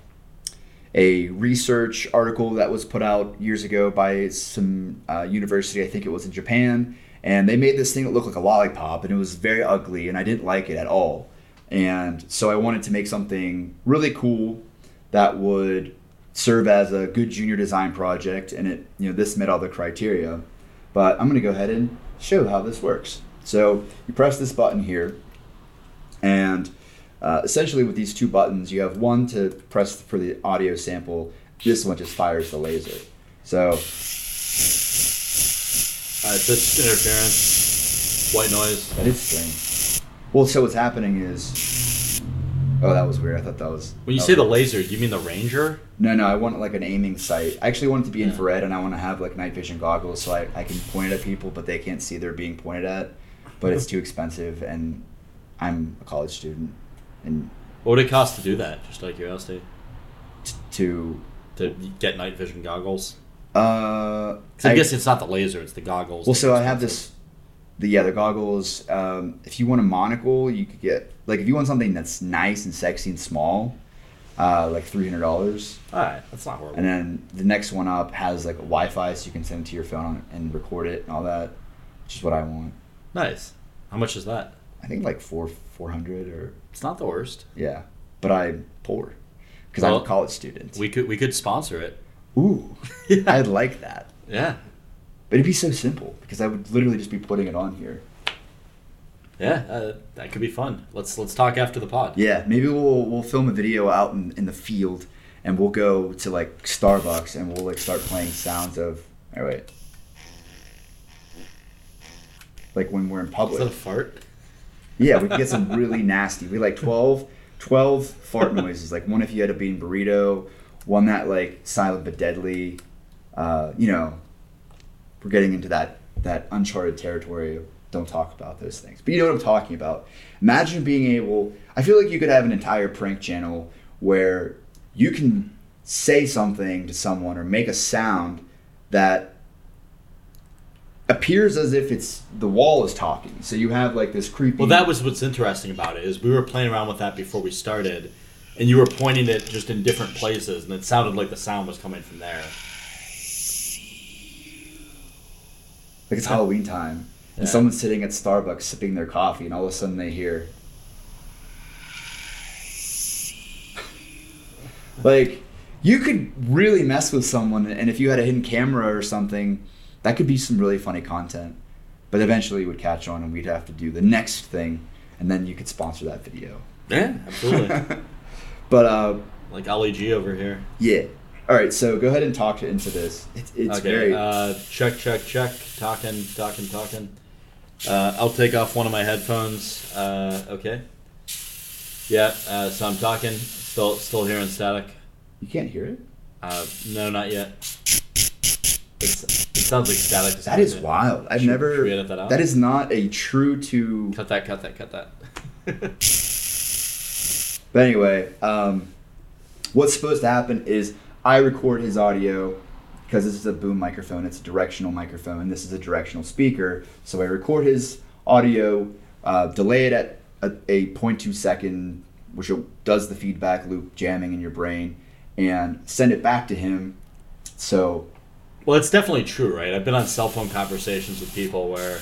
a research article that was put out years ago by some uh, university, I think it was in Japan, and they made this thing that looked like a lollipop, and it was very ugly, and I didn't like it at all. And so I wanted to make something really cool that would serve as a good junior design project, and it, you know, this met all the criteria. But I'm going to go ahead and show how this works. So you press this button here, and uh, essentially with these two buttons, you have one to press for the audio sample. This one just fires the laser. So Uh, it's just interference, white noise. that is strange. Well, so what's happening is, oh, that was weird. I thought that was. When you say the laser, do you mean the Ranger? No, no, I want like an aiming sight. I actually want it to be Yeah. infrared, and I want to have like night vision goggles so I, I can point it at people, but they can't see they're being pointed at. But it's [laughs] too expensive, and I'm a college student, and What would it cost to do that? Just out of curiosity. t- to To get night vision goggles? uh, 'Cause I, guess it's not the laser; it's the goggles. Well, so I have this, the yeah, the goggles. Um, if you want a monocle, you could get like if you want something that's nice and sexy and small, uh, like three hundred dollars. All right, that's not horrible. And then the next one up has like Wi-Fi, so you can send it to your phone and record it and all that, which is what I want. nice. How much is that? I think like four four hundred or It's not the worst. yeah, but I'm poor. because I'm a college student. We could we could sponsor it. Ooh, [laughs] I'd like that. Yeah. But it'd be so simple because I would literally just be putting it on here. Yeah, uh, that could be fun. Let's let's talk after the pod. Yeah, maybe we'll we'll film a video out in, in the field and we'll go to like Starbucks and we'll like start playing sounds of oh wait. Like when we're in public. Is that a fart? Yeah, we can get some really nasty. We like 12, 12 fart [laughs] noises. Like one if you had a bean burrito, one that like silent but deadly. Uh, you know, we're getting into that that uncharted territory. Don't talk about those things. But you know what I'm talking about. Imagine being able. I feel like you could have an entire prank channel where you can say something to someone or make a sound that appears as if it's the wall is talking. So you have like this creepy. Well, that was what's interesting about it is we were playing around with that before we started, and you were pointing it just in different places, and it sounded like the sound was coming from there. like it's Halloween time, and someone's sitting at Starbucks sipping their coffee, and all of a sudden they hear. [laughs] like, you could really mess with someone, and if you had a hidden camera or something, that could be some really funny content. But eventually, it would catch on, and we'd have to do the next thing, and then you could sponsor that video. Yeah, absolutely. [laughs] but uh, like Ali G over here. yeah. All right, so go ahead and talk into this. It's, it's okay. very. Uh, check, check, check. Talking, talking, talking. Uh, I'll take off one of my headphones. Uh, okay. Yeah. Uh, so I'm talking. Still, still hearing static. you can't hear it. Uh, no, not yet. It's, it sounds like static. That is wild. I've Should- never. should we edit that out? that is not a true to. Cut that. Cut that. Cut that. [laughs] But anyway, um, what's supposed to happen is I record his audio because this is a boom microphone. It's a directional microphone. This is a directional speaker. So I record his audio, uh, delay it at a, a 0.2 second, which does the feedback loop jamming in your brain, and send it back to him. So Well, it's definitely true, right? I've been on cell phone conversations with people where,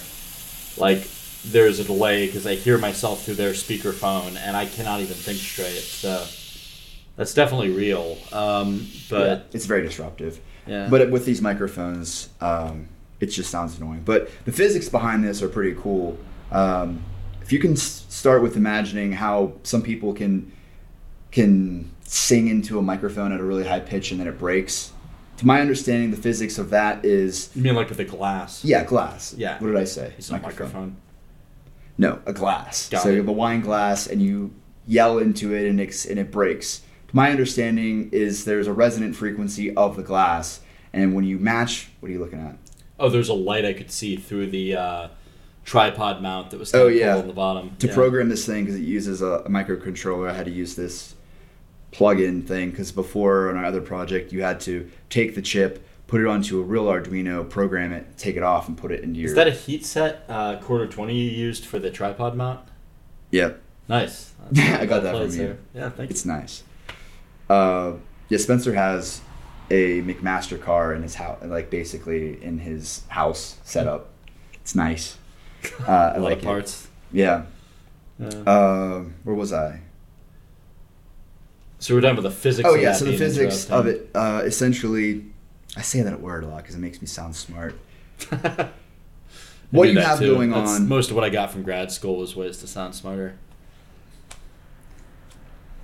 like, there's a delay because I hear myself through their speakerphone and I cannot even think straight. So that's definitely real. Um, but it's very disruptive. Yeah. But with these microphones, um, it just sounds annoying. But the physics behind this are pretty cool. Um, if you can s- start with imagining how some people can can sing into a microphone at a really high pitch and then it breaks. To my understanding, the physics of that is you mean like with the glass? yeah, glass. Yeah. What did I say? It's a microphone. No, a glass. Got so it. you have a wine glass and you yell into it and it, and it breaks. To my understanding is there's a resonant frequency of the glass and when you match, what are you looking at? Oh, there's a light I could see through the uh, tripod mount that was Oh, yeah. on the bottom. To Yeah. program this thing because it uses a, a microcontroller, I had to use this plug-in thing because before on our other project you had to take the chip, put it onto a real Arduino, program it, take it off, and put it into your. Is that a heat set uh, quarter 20 you used for the tripod mount? Yep, Nice. [laughs] I got that from you. sir. Yeah, thank you. it's nice. Uh, yeah, Spencer has a McMaster-Carr in his house, like basically in his house setup. It's nice. [laughs] Uh, I like of it. parts. Yeah. Yeah. Uh, where was I? So we're done with the physics. Oh yeah, so the physics of it, uh, essentially, I say that word a lot because it makes me sound smart. [laughs] What you have too. going That's on- Most of what I got from grad school was ways to sound smarter.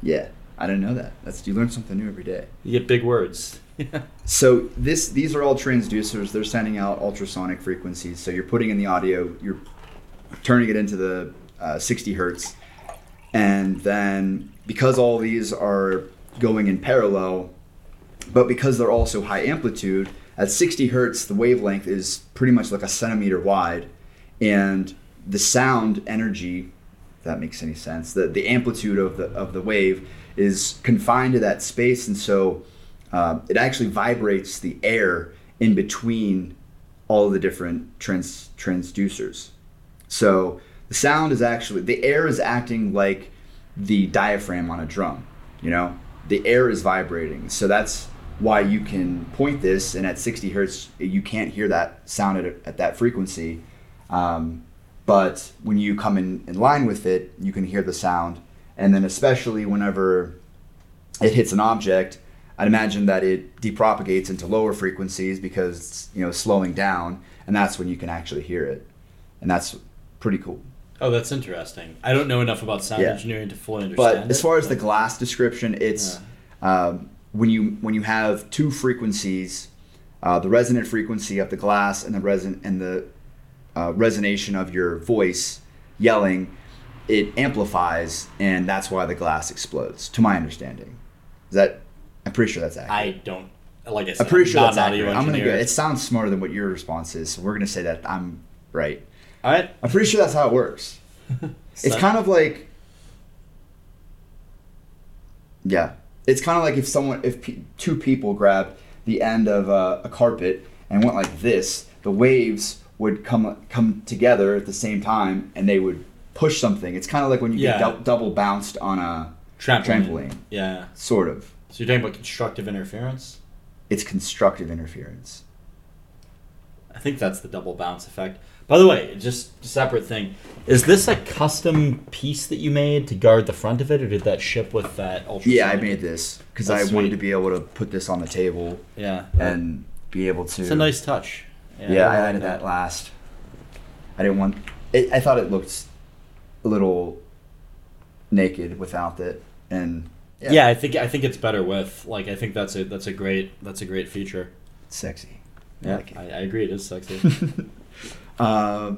Yeah, I didn't know that. That's you learn something new every day. You get big words. [laughs] So this these are all transducers. They're sending out ultrasonic frequencies. So you're putting in the audio, you're turning it into the uh, 60 hertz, and then because all these are going in parallel, but because they're also high amplitude, at 60 hertz the wavelength is pretty much like a centimeter wide, and the sound energy, if that makes any sense, the the amplitude of the of the wave is confined to that space, and so um, it actually vibrates the air in between all the different trans transducers. So the sound is actually the air is acting like the diaphragm on a drum. You know, the air is vibrating. So that's why you can point this, and at 60 hertz, you can't hear that sound at, at that frequency. Um, but when you come in, in line with it, you can hear the sound. And then, especially whenever it hits an object, I'd imagine that it depropagates into lower frequencies because it's you know slowing down, and that's when you can actually hear it, and that's pretty cool. Oh, that's interesting. I don't know enough about sound Yeah. engineering to fully understand. But as it, far as the glass description, it's um, when you when you have two frequencies, uh, the resonant frequency of the glass and the reson and the uh, resonation of your voice yelling, it amplifies, and that's why the glass explodes. To my understanding, is that I'm pretty sure that's accurate. I don't like I said. I'm pretty sure not that's accurate. I'm gonna go. It sounds smarter than what your response is, so we're gonna say that I'm right. All right. I'm pretty sure that's how it works. [laughs] It's kind of like, yeah, it's kind of like if someone, if pe- two people grabbed the end of uh, a carpet and went like this, the waves would come come together at the same time, and they would push something. It's kind of like when you Yeah. get dou- double bounced on a trampoline. trampoline, Yeah. sort of. So you're talking about constructive interference? It's constructive interference. I think that's the double bounce effect. By the way, just a separate thing. Is this a custom piece that you made to guard the front of it, or did that ship with that ultra? Yeah, I made this because I That's wanted to be able to put this on the table Yeah. and be able to. it's a nice touch. Yeah, I like added that last. I didn't want. It, I thought it looked a little naked without it, and Yeah. yeah. I think I think it's better with. Like I think that's a that's a great that's a great feature. it's sexy. I Yeah, like. I, I agree. It is sexy. [laughs] Uh,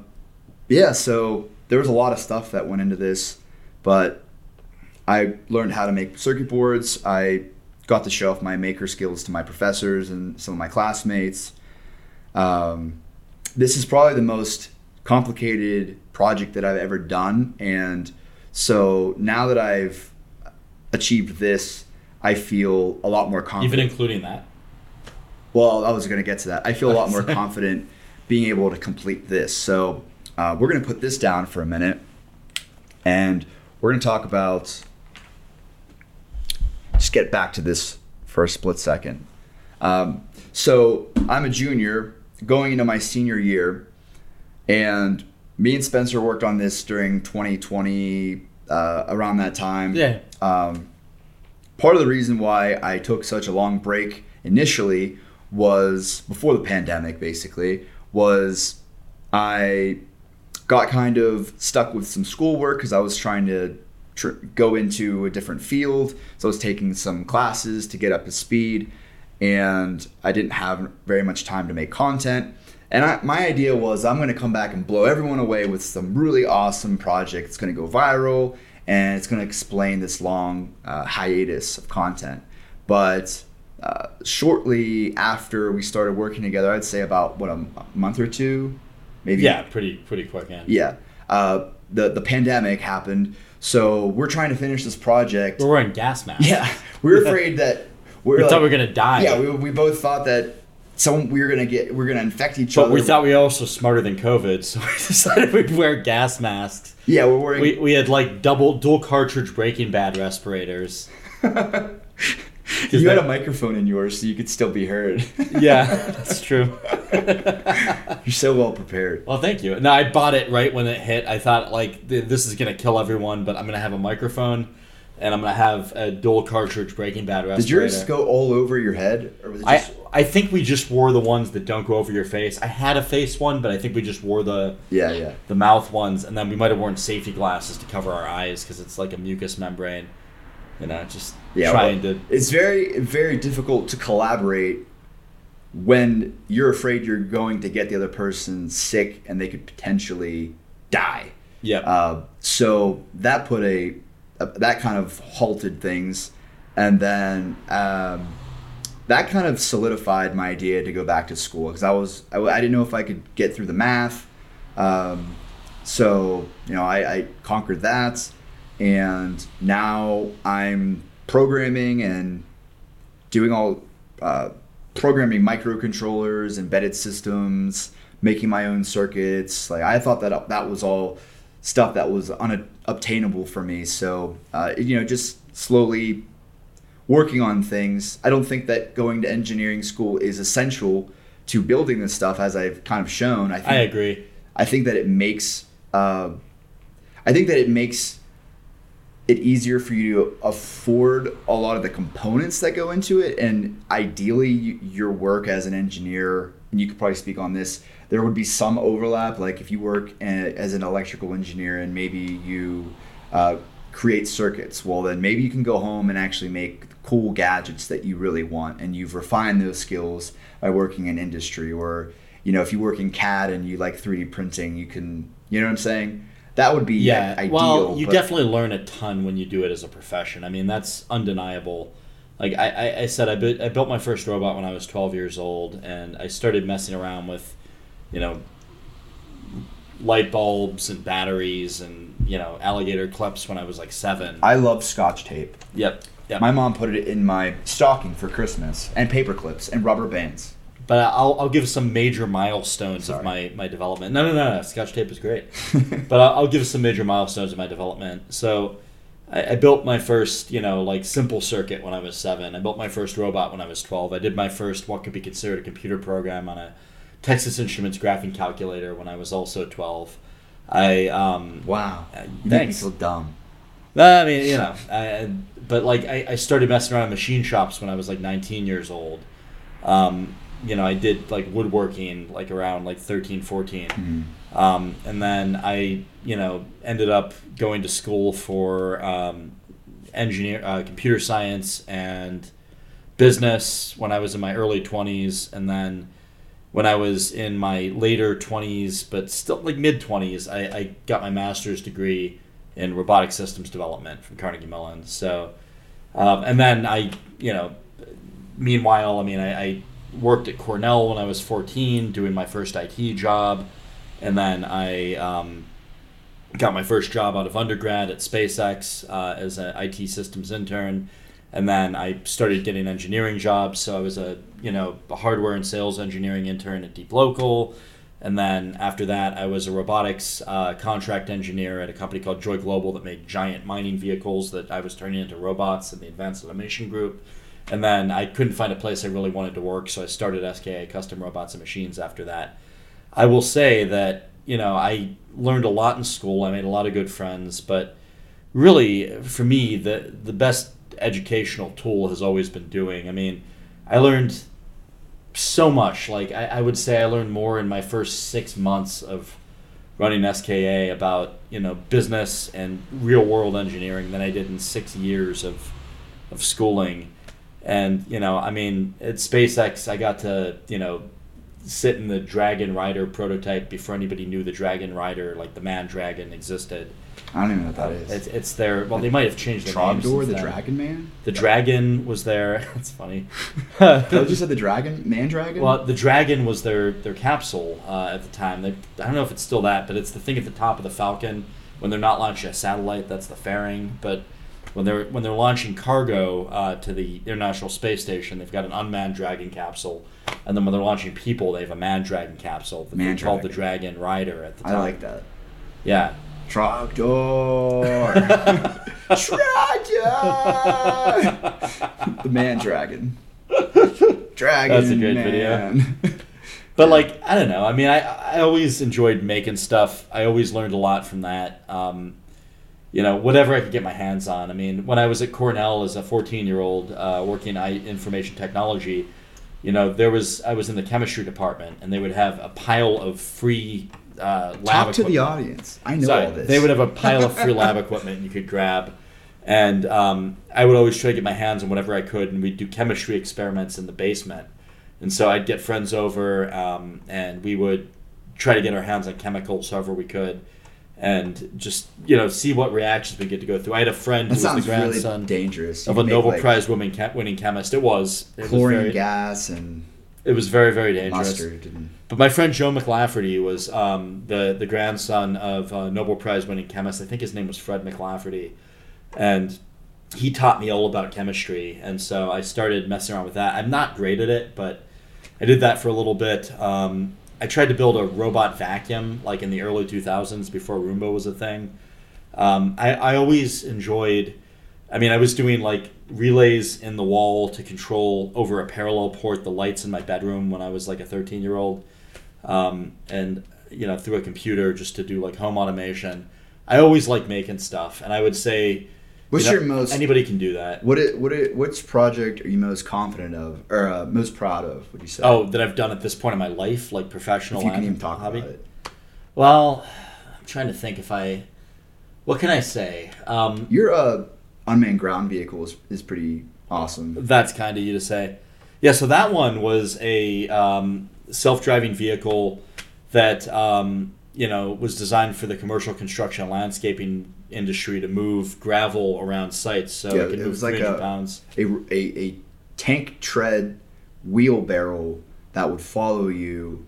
yeah, so there was a lot of stuff that went into this, but I learned how to make circuit boards. I got to show off my maker skills to my professors and some of my classmates. Um, this is probably the most complicated project that I've ever done, and so now that I've achieved this, I feel a lot more confident. Even including that. Well, I was going to get to that. I feel a lot [laughs] more confident being able to complete this. So uh, we're going to put this down for a minute, and we're going to talk about. Just get back to this for a split second. Um, so I'm a junior going into my senior year, and me and Spencer worked on this during 2020, uh, around that time. Yeah. Um, part of the reason why I took such a long break initially was before the pandemic, basically, was I got kind of stuck with some schoolwork because I was trying to tr- go into a different field. So I was taking some classes to get up to speed, and I didn't have very much time to make content. And I, my idea was I'm going to come back and blow everyone away with some really awesome project. It's going to go viral and it's going to explain this long uh, hiatus of content. But uh, shortly after we started working together, I'd say about what a m- month or two, maybe. Yeah, pretty pretty quick. Yeah. Yeah. Uh, the the pandemic happened, so we're trying to finish this project. We're wearing gas masks. Yeah, we were [laughs] afraid that we We were thought we were gonna die. Yeah, we, we both thought that some we were gonna get we're gonna infect each But other. But we thought we were also smarter than COVID, so [laughs] we decided we'd wear gas masks. yeah, we're wearing. We, we had like double dual cartridge Breaking Bad respirators. [laughs] you had a microphone in yours, so you could still be heard. [laughs] Yeah, that's true. [laughs] You're so well prepared. well, thank you. No, I bought it right when it hit. I thought like this is gonna kill everyone, but I'm gonna have a microphone, and I'm gonna have a dual cartridge Breaking Bad respirator. Did yours go all over your head, or was it I? I think we just wore the ones that don't go over your face. I had a face one, but I think we just wore the yeah, yeah. the mouth ones, and then we might have worn safety glasses to cover our eyes because it's like a mucous membrane. You know, just Yeah, trying well, to. It's very, very difficult to collaborate when you're afraid you're going to get the other person sick and they could potentially die. Yeah. Uh, so that put a, a that kind of halted things, and then um, that kind of solidified my idea to go back to school because I was I, I didn't know if I could get through the math. Um, so you know I, I conquered that, and now I'm programming and doing all uh, programming microcontrollers, embedded systems, making my own circuits. Like I thought that that was all stuff that was unobtainable for me. So uh, you know, just slowly working on things. I don't think that going to engineering school is essential to building this stuff, as I've kind of shown. I think I agree. I think that it makes uh, I think that it makes it easier for you to afford a lot of the components that go into it. And ideally your work as an engineer and you could probably speak on this there would be some overlap. Like if you work as an electrical engineer and maybe you uh, create circuits well then maybe you can go home and actually make cool gadgets that you really want and you've refined those skills by working in industry. Or you know if you work in cad and you like 3d printing you can you know what i'm saying that would be yeah ideal well you but- definitely learn a ton when you do it as a profession i mean that's undeniable like i, I, said I, bu- I built my first robot when i was 12 years old and i started messing around with you know light bulbs and batteries and you know alligator clips when i was like seven I love Scotch tape. yep yep My mom put it in my stocking for Christmas, and paper clips and rubber bands. But I'll, I'll give some major milestones Sorry. of my, my development. No, no, no, no. Scotch tape is great. [laughs] but I'll, I'll give some major milestones of my development. So I, I built my first, you know, like simple circuit when I was seven. I built my first robot when I was 12. I did my first, what could be considered a computer program on a Texas Instruments graphing calculator when I was also 12. I, um, Wow, me thanks. feel dumb. I mean, you know, I, but like I, I started messing around in machine shops when I was like 19 years old. Um, you know, I did like woodworking like around like 13, 14. Mhm. Um, and then I, you know, ended up going to school for um, engineer, uh, computer science and business when I was in my early 20s. And then when I was in my later 20s, but still like mid 20s, I, I got my master's degree in robotic systems development from Carnegie Mellon. So, um, and then I, you know, meanwhile, I mean, I, I worked at Cornell when I was 14 doing my first IT job. And then I um, got my first job out of undergrad at SpaceX uh, as an IT systems intern. And then I started getting engineering jobs. So I was a, you know, a hardware and sales engineering intern at Deeplocal. And then after that, I was a robotics uh, contract engineer at a company called Joy Global that made giant mining vehicles that I was turning into robots in the Advanced Automation Group. And then I couldn't find a place I really wanted to work, so I started SKA Custom Robots and Machines after that. I will say that, you know, I learned a lot in school. I made a lot of good friends, but really, for me, the, the best educational tool has always been doing. I mean, I learned so much. Like, I, I would say I learned more in my first six months of running SKA about, you know, business and real world engineering than I did in six years of, of schooling. And, you know, I mean, at SpaceX, I got to, you know, sit in the Dragon Rider prototype before anybody knew the Dragon Rider, like the Man Dragon, existed. I don't even know what that is. It's, it's their, well, they might have changed the name Trogdor, the then. Dragon Man. The Dragon was there. [laughs] That's funny. [laughs] I you said the Dragon Man Dragon. Well, the Dragon was their their capsule uh, at the time. They, I don't know if it's still that, but it's the thing at the top of the Falcon when they're not launching a satellite. That's the fairing. But when they're when they're launching cargo uh, to the International Space Station, they've got an unmanned Dragon capsule, and then when they're launching people, they have a manned Dragon capsule that Manned they called the Dragon. Rider at the time. I like that. Yeah. Trogdor. Dragon. [laughs] the Man Dragon. Dragon. That's a great man. [laughs] But like I don't know. I mean, I I always enjoyed making stuff. I always learned a lot from that. Um, you know, whatever I could get my hands on. I mean, when I was at Cornell as a 14 year old uh, working I, information technology, you know, there was I was in the chemistry department, and they would have a pile of free uh, lab Talk to the audience. I know Sorry, all this. They would have a pile of free lab [laughs] equipment you could grab. And um, I would always try to get my hands on whatever I could, and we'd do chemistry experiments in the basement. And so I'd get friends over, um, and we would try to get our hands on chemicals however we could, and just you know see what reactions we get to go through. I had a friend That who was the sounds really grandson dangerous. of a Nobel like, Prize winning winning chemist. It was. It was Chlorine very, gas and It was very very dangerous. But my friend Joe McLafferty was um, the the grandson of a Nobel Prize winning chemist. I think his name was Fred McLafferty, and he taught me all about chemistry. And so I started messing around with that. I'm not great at it, but I did that for a little bit. Um, I tried to build a robot vacuum like in the early 2000s before Roomba was a thing. Um, I, I always enjoyed. I mean, I was doing like relays in the wall to control over a parallel port the lights in my bedroom when I was like a 13 year old, um, and you know through a computer just to do like home automation. I always like making stuff, and I would say, What's You know, your most Anybody can do that. what it what it which project are you most confident of or uh, most proud of? Would you say? Oh, that I've done at this point in my life, like professional. if you can even talk hobby. about it. Well, I'm trying to think if I. What can I say? Um, Your uh, unmanned ground vehicle is, is pretty awesome. That's kind of you to say. Yeah, so that one was a um, self-driving vehicle that um, you know was designed for the commercial construction landscaping industry to move gravel around sites, so Yeah, it could it move was like 300 a- pounds. A, a, a tank tread wheelbarrow that would follow you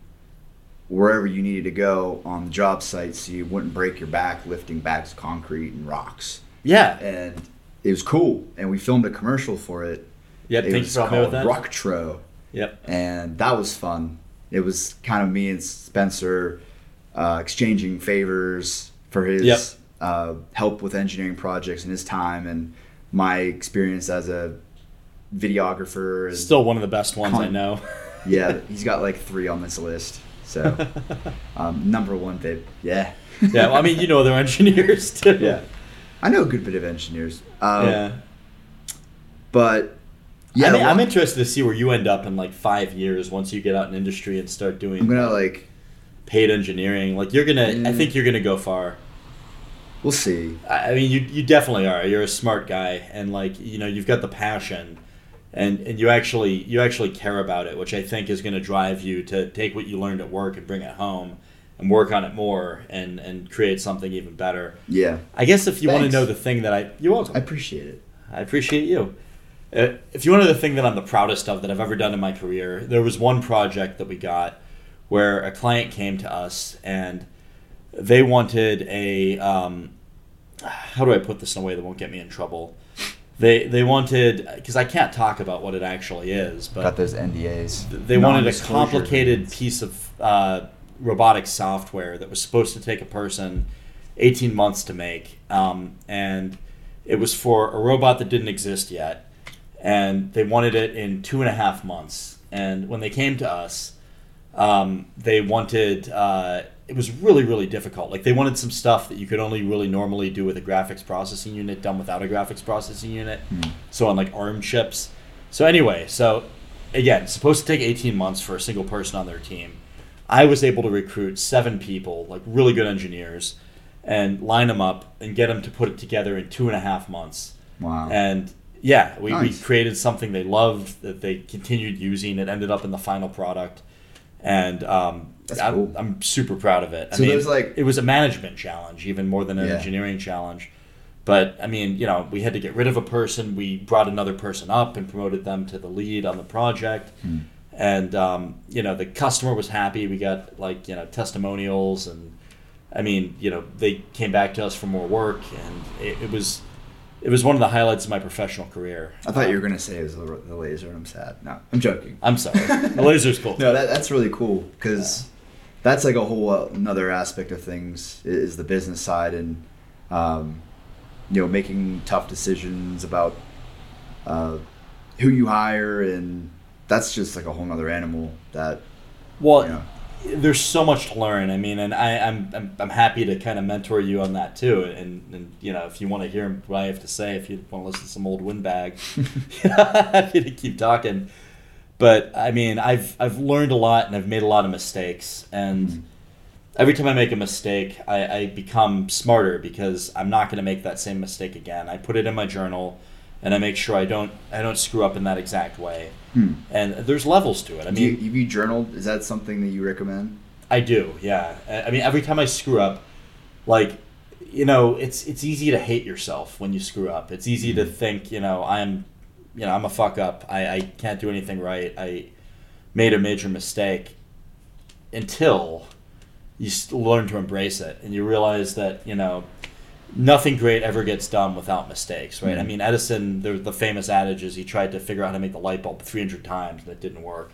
wherever you needed to go on the job site so you wouldn't break your back lifting bags of concrete and rocks. Yeah, And it was cool. And we filmed a commercial for it. yep. it was for helping me with called. Rocktro. Yep. and that was fun. It was kind of me and Spencer uh, exchanging favors for his Yep. Uh, help with engineering projects and his time, and my experience as a videographer. Still one of the best ones I know. [laughs] yeah, he's got like three on this list. So [laughs] um, number one, babe. Yeah, yeah, well, I mean, you know, they're engineers [laughs] too. yeah. I know a good bit of engineers. Uh, yeah. but yeah, I mean, I'm interested to see where you end up in like five years once you get out in industry and start doing I'm gonna like. paid engineering. Like you're gonna, I Mm. think you're gonna go far. We'll see. I mean, you you definitely are. You're a smart guy, and like you know, you've got the passion, and and you actually you actually care about it, which I think is going to drive you to take what you learned at work and bring it home, and work on it more, and and create something even better. Yeah, I guess if you want to know the thing that I you're welcome. I appreciate it. I appreciate you. Uh, if you want to know the thing that I'm the proudest of that I've ever done in my career, there was one project that we got where a client came to us and they wanted a um, how do I put this in a way that won't get me in trouble? They they wanted because I can't talk about what it actually is, but Got those NDAs. they wanted a complicated piece of uh, robotic software that was supposed to take a person 18 months to make. Um, and it was for a robot that didn't exist yet. And they wanted it in two and a half months. And when they came to us, um, they wanted, uh, it was really, really difficult. Like they wanted some stuff that you could only really normally do with a graphics processing unit done without a graphics processing unit. Hmm. So on like ARM chips. So anyway, so again, supposed to take 18 months for a single person on their team. I was able to recruit seven people, like really good engineers, and line them up and get them to put it together in two and a half months. Wow. And yeah, we, we created something they loved that they continued using. It ended up in the final product. And um, I'm, cool. I'm super proud of it. So I mean, there's, like- it was a management challenge, even more than an Yeah. engineering challenge. But I mean, you know, we had to get rid of a person. We brought another person up and promoted them to the lead on the project. Hmm. And um, you know, the customer was happy. We got like you know testimonials, and I mean, you know, they came back to us for more work, and it, it was it was one of the highlights of my professional career. I thought you were Um, gonna say it was the, the laser, and I'm sad. No, I'm joking. I'm sorry. [laughs] The laser's cool. No, that, that's really cool because that's like a whole uh, another aspect of things is the business side and um, you know making tough decisions about uh, who you hire and that's just like a whole nother animal that Well, you know there's so much to learn. I mean, and I, I'm, I'm I'm happy to kind of mentor you on that too. And, and you know, if you want to hear what I have to say, if you want to listen to some old windbag, [laughs] [laughs] happy to keep talking. But I mean, I've I've learned a lot and I've made a lot of mistakes. And mm-hmm. every time I make a mistake, I, I become smarter because I'm not going to make that same mistake again. I put it in my journal, and I make sure I don't I don't screw up in that exact way. Hmm. And there's levels to it. I do mean, you, you journaled is that something that you recommend I do, yeah. I I mean, every time I screw up, like, you know, it's it's easy to hate yourself when you screw up. It's easy to think, you know, I'm, you know, I'm a fuck up. I, I can't do anything right. I made a major mistake. Until you learn to embrace it and you realize that you know nothing great ever gets done without mistakes, right? I Mhm. mean, Edison, the, the famous adage is he tried to figure out how to make the light bulb 300 times and it didn't work.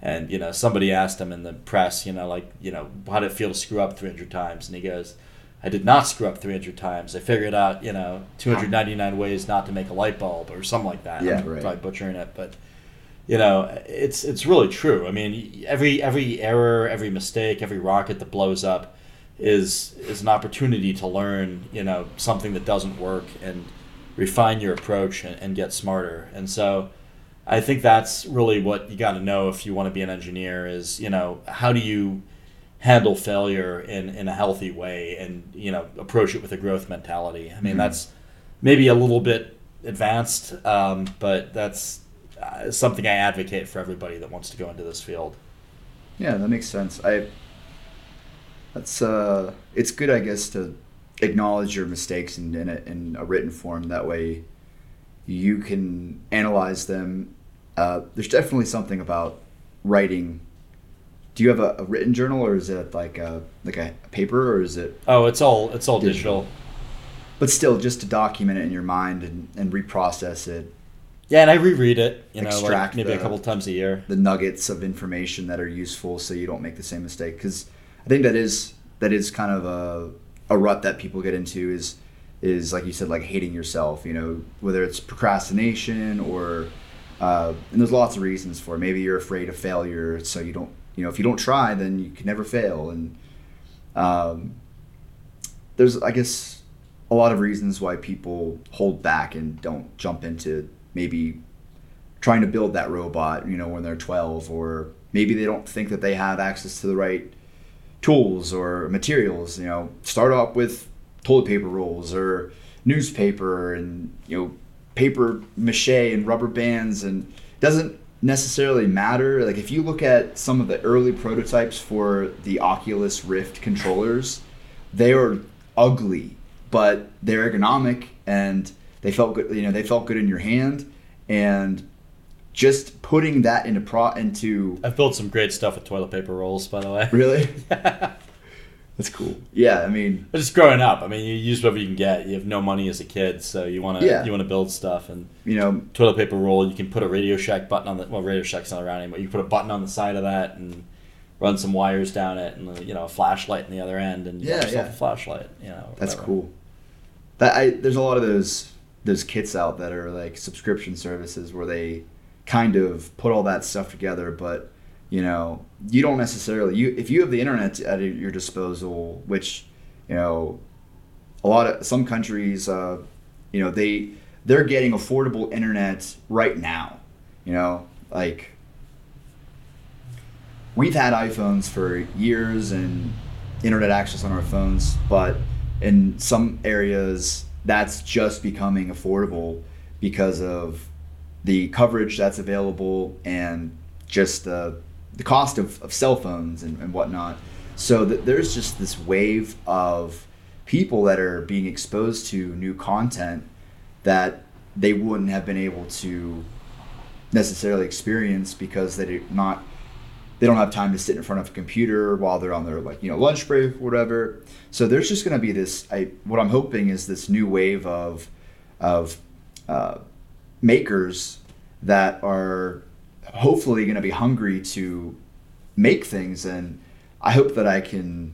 And, you know, somebody asked him in the press, you know, like, you know, how did it feel to screw up 300 times? And he goes, I did not screw up 300 times. I figured out, you know, 299 ways not to make a light bulb or something like that. Yeah, I'm right. probably butchering it, but you know, it's it's really true. I mean, every every error, every mistake, every rocket that blows up, is is an opportunity to learn you know something that doesn't work and refine your approach and, and get smarter. And so I think that's really what you got to know if you want to be an engineer is, you know, how do you handle failure in, in a healthy way and, you know, approach it with a growth mentality. I mean, Mhm. that's maybe a little bit advanced, um, but that's uh, something I advocate for everybody that wants to go into this field. Yeah, that makes sense. I that's uh it's good I guess to acknowledge your mistakes in in a, in a written form that way you can analyze them. Uh, there's definitely something about writing. Do you have a, a written journal or is it like a like a paper or is it Oh, it's all it's all Digital. digital. but still just to document it in your mind and, and reprocess it Yeah, and I reread it, you know, like Extract maybe a couple times a year. the nuggets of information that are useful so you don't make the same mistake because i think that is that is kind of a, a rut that people get into is is like you said like hating yourself you know whether it's procrastination or uh, and there's lots of reasons for it. maybe you're afraid of failure so you don't you know if you don't try then you can never fail and um, there's i guess a lot of reasons why people hold back and don't jump into maybe trying to build that robot, you know, when they're 12, or maybe they don't think that they have access to the right tools or materials. You know, start off with toilet paper rolls or newspaper and you know paper mache and rubber bands, and doesn't necessarily matter. Like if you look at some of the early prototypes for the Oculus Rift controllers, they are ugly, but they're ergonomic and they felt good. You know, they felt good in your hand, and just putting that into pro into I've built some great stuff with toilet paper rolls, by the way. [laughs] really [laughs] that's cool. Yeah, I mean, But just growing up, I mean, you use whatever you can get. You have no money as a kid, so you want to Yeah. you want to build stuff. And you know, toilet paper roll, you can put a Radio Shack button on the well, Radio Shack's not around anymore. You put a button on the side of that and run some wires down it, and you know a flashlight in the other end, and Yeah, yourself yeah. a flashlight. You know, that's whatever. cool. That I there's a lot of those those kits out that are like subscription services where they kind of put all that stuff together, but you know, you don't necessarily you if you have the internet at your disposal, which you know, a lot of some countries, uh, you know, they they're getting affordable internet right now. You know, like we've had iPhones for years and internet access on our phones, but in some areas that's just becoming affordable because of the coverage that's available and just the, the cost of, of cell phones and, and whatnot. So th- there's just this wave of people that are being exposed to new content that they wouldn't have been able to necessarily experience because they not they don't have time to sit in front of a computer while they're on their like you know lunch break or whatever so there's just going to be this I, what i'm hoping is this new wave of of uh, makers that are hopefully going to be hungry to make things and i hope that i can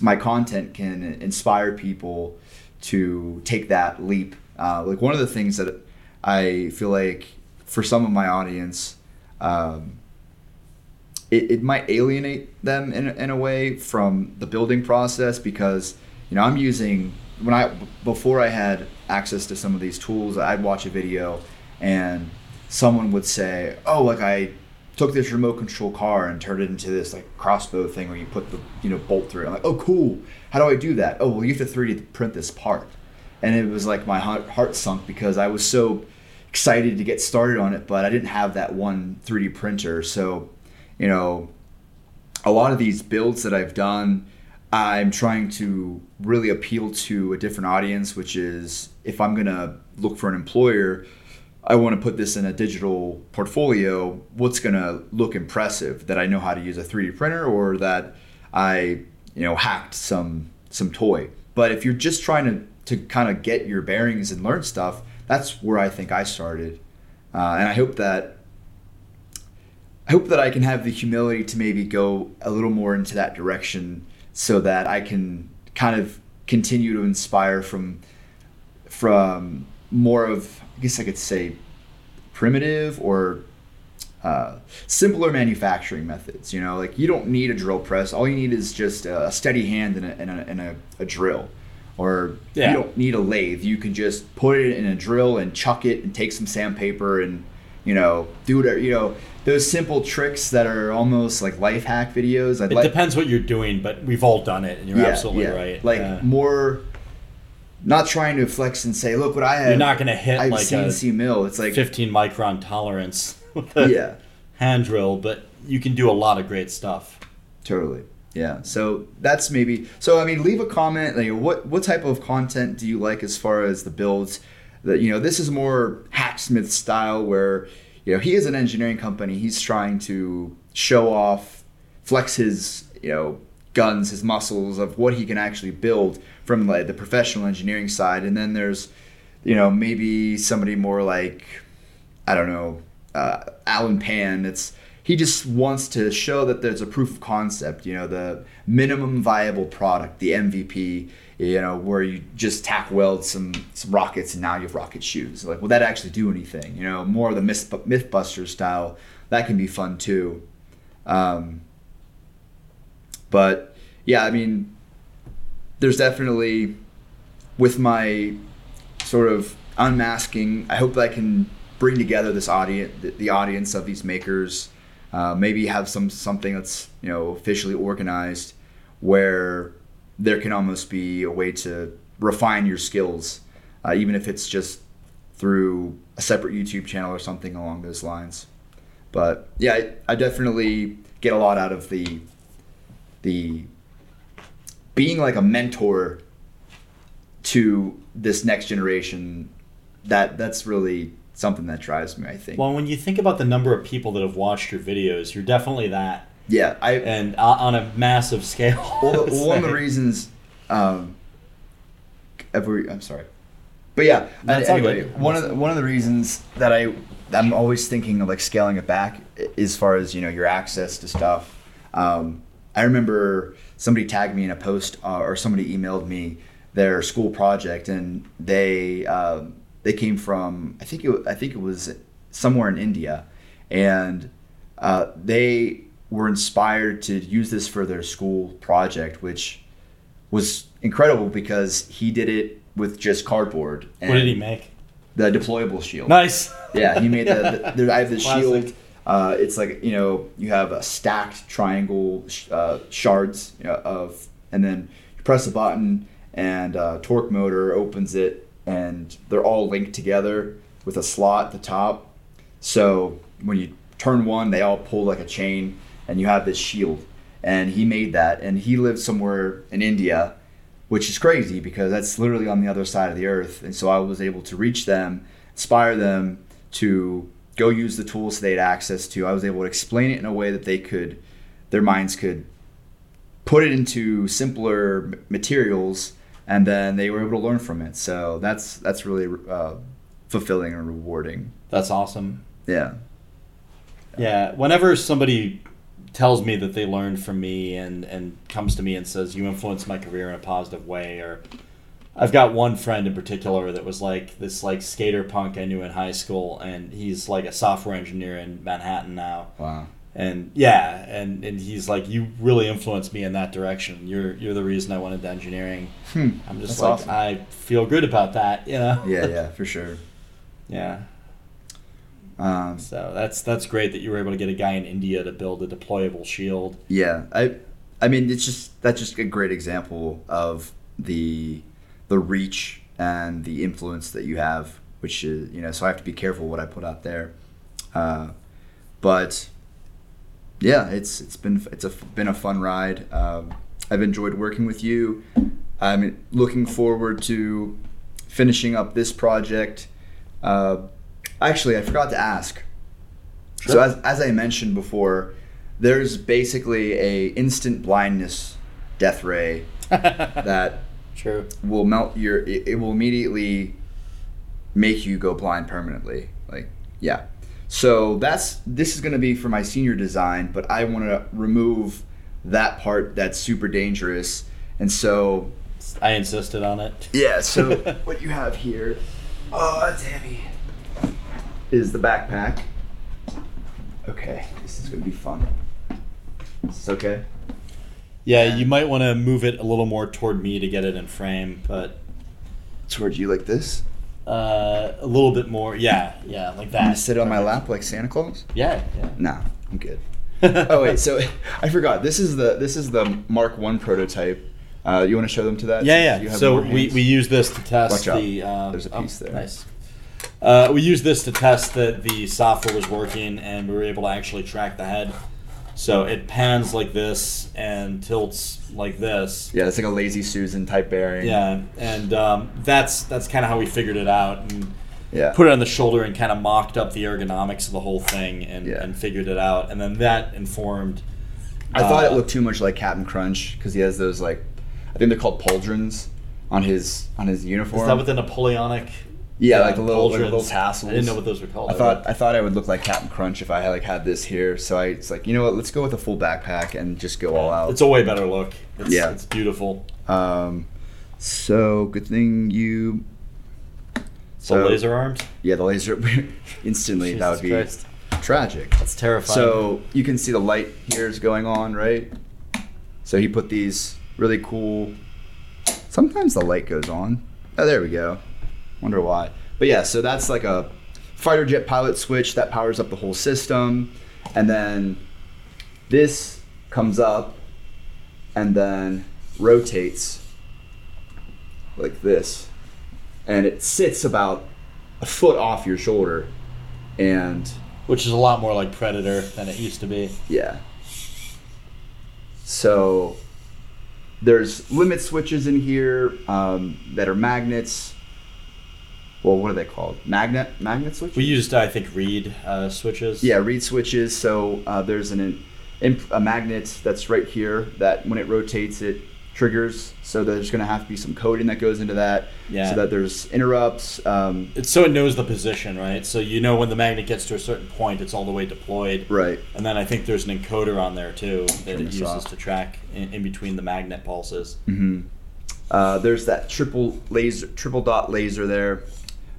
my content can inspire people to take that leap. Uh, like one of the things that i feel like for some of my audience um, it, it might alienate them in, in a way from the building process because you know i'm using when i before i had access to some of these tools. I'd watch a video and someone would say oh like i took this remote control car and turned it into this like crossbow thing where you put the you know bolt through it. I'm like oh cool. How do i do that? Oh well you have to 3d print this part. And it was like my heart, heart sunk because i was so excited to get started on it but i didn't have that one 3d printer. So you know, a lot of these builds that I've done, I'm trying to really appeal to a different audience, which is if I'm going to look for an employer, I want to put this in a digital portfolio. What's going to look impressive? That I know how to use a 3D printer or that I, you know, hacked some some toy. But if you're just trying to to kind of get your bearings and learn stuff, that's where I think I started. Uh, and I hope that I hope that I can have the humility to maybe go a little more into that direction so that I can kind of continue to inspire from from more of I guess I could say primitive or uh, simpler manufacturing methods. You know, like you don't need a drill press. All you need is just a steady hand and a, and a, and a, a drill, or Yeah. you don't need a lathe. You can just put it in a drill and chuck it and take some sandpaper and you know do whatever you know those simple tricks that are almost like life hack videos. I'd It like depends what you're doing, but we've all done it, and you're absolutely right. Like Yeah. more, not trying to flex and say, "Look what I have." You're not gonna hit I've like a CNC mill. It's like 15 micron tolerance [laughs] with a yeah, hand drill, but you can do a lot of great stuff. totally. Yeah. So that's maybe. So I mean, leave a comment. Like, what what type of content do you like as far as the builds? That you know, this is more hacksmith style where you know he is an engineering company. He's trying to show off, flex his you know guns, his muscles of what he can actually build from like the professional engineering side. And then there's you know maybe somebody more like I don't know uh, Allen Pan. It's he just wants to show that there's a proof of concept. You know, the minimum viable product, the MVP. You know, where you just tack weld some some rockets and now you have rocket shoes. Like, will that actually do anything? You know, more of the myth MythBuster style. That can be fun too. Um, but yeah, I mean, there's definitely with my sort of unmasking. I hope that I can bring together this audience, the, audience of these makers. Uh, maybe have some something that's you know officially organized, where there can almost be a way to refine your skills, uh, even if it's just through a separate YouTube channel or something along those lines. But yeah, I, I definitely get a lot out of the the being like a mentor to this next generation. That that's really something that drives me. I think. Well, when you think about the number of people that have watched your videos, you're definitely that, yeah, I and uh, on a massive scale. [laughs] well, the, [laughs] one of the reasons um every i'm sorry. But yeah That's anyway one of the, one of the reasons that i i'm always thinking of like scaling it back as far as you know your access to stuff um i remember somebody tagged me in a post uh, or somebody emailed me their school project and they um they came from i think it i think it was somewhere in india and uh, they were inspired to use this for their school project, which was incredible because he did it with just cardboard. And What did he make? The deployable shield. Nice. [laughs] Yeah, he made the. the, the I have the Classic. shield. Uh, it's like you know you have a stacked triangle sh- uh, shards you know, of, and then you press a button and uh, torque motor opens it, and they're all linked together with a slot at the top. So when you turn one, they all pull like a chain, and you have this shield. And he made that, and he lived somewhere in India, which is crazy because that's literally on the other side of the earth. And so I was able to reach them, inspire them to go use the tools they had access to. I was able to explain it in a way that they could, their minds could put it into simpler materials, and then they were able to learn from it. So that's that's really uh, fulfilling and rewarding. That's awesome. Yeah. Yeah, whenever somebody tells me that they learned from me and and comes to me and says you influenced my career in a positive way or I've got one friend in particular that was like this like skater punk I knew in high school and he's like a software engineer in Manhattan now. Wow. And yeah, and, and he's like, You really influenced me in that direction. You're you're the reason I went into engineering. Hmm. I'm just That's like awesome. I feel good about that, you know? Yeah, [laughs] yeah, for sure. yeah. Um, So that's that's great that you were able to get a guy in India to build a deployable shield. yeah, I, I mean, it's just that's just a great example of the the reach and the influence that you have, which is you know. So I have to be careful what I put out there, uh, but yeah, it's it's been it's a been a fun ride. Um, I've enjoyed working with you. I'm looking forward to finishing up this project. Uh, actually, I forgot to ask. So as, as I mentioned before, there's basically a instant blindness death ray [laughs] that True. will melt your. It, it will immediately make you go blind permanently. Like yeah. So that's this is going to be for my senior design, but I want to remove that part that's super dangerous, and so I insisted on it. yeah. So [laughs] what you have here, oh Tammy, is the backpack. Okay, this is going to be fun. Is this okay? Yeah, you might want to move it a little more toward me to get it in frame, but Toward you like this. Uh, a little bit more. Yeah, yeah, like gonna that. sit on my lap like Santa Claus. Yeah, yeah. Nah, I'm good. [laughs] oh wait, so I forgot. This is the this is the Mark One prototype. Uh, you want to show them to that? Yeah, yeah. you have So more we, hands? we use this to test Watch out. the. Um, There's a oh, piece there. Nice. Uh, we used this to test that the software was working, and we were able to actually track the head. So it pans like this and tilts like this. yeah, it's like a lazy Susan type bearing. Yeah, and um, that's that's kind of how we figured it out and yeah. put it on the shoulder and kind of mocked up the ergonomics of the whole thing and, Yeah. and figured it out. And then that informed. I thought it uh, looked too much like Captain Crunch because he has those like, I think they're called pauldrons on his on his uniform. Is that what the Napoleonic? Yeah, like the little, like little tassels. I didn't know what those were called. I thought I thought I would look like Captain Crunch if I had like had this here. So I it's like you know what, let's go with a full backpack and just go all out. It's a way better look. It's, Yeah. it's beautiful. Um, so good thing you. So, So- laser arms. Yeah, the laser [laughs] instantly that would be Christ. tragic. That's terrifying. So you can see the light here is going on, right? So he put these really cool. Sometimes the light goes on. Oh, there we go. Wonder why. But yeah, so that's like a fighter jet pilot switch that powers up the whole system, and then this comes up and then rotates like this, and it sits about a foot off your shoulder, and which is a lot more like Predator than it used to be. yeah. So there's limit switches in here um, that are magnets. Well, what are they called? Magnet magnet switches. We used, I think, reed uh, switches. yeah, reed switches. So uh, there's an imp- a magnet that's right here that when it rotates, it triggers. So there's going to have to be some coding that goes into that. Yeah. So that there's interrupts. Um, It's so it knows the position, right? So you know when the magnet gets to a certain point, it's all the way deployed. right. And then I think there's an encoder on there too that it uses off. to track in, in between the magnet pulses. hmm Uh, there's that triple laser, triple dot laser there.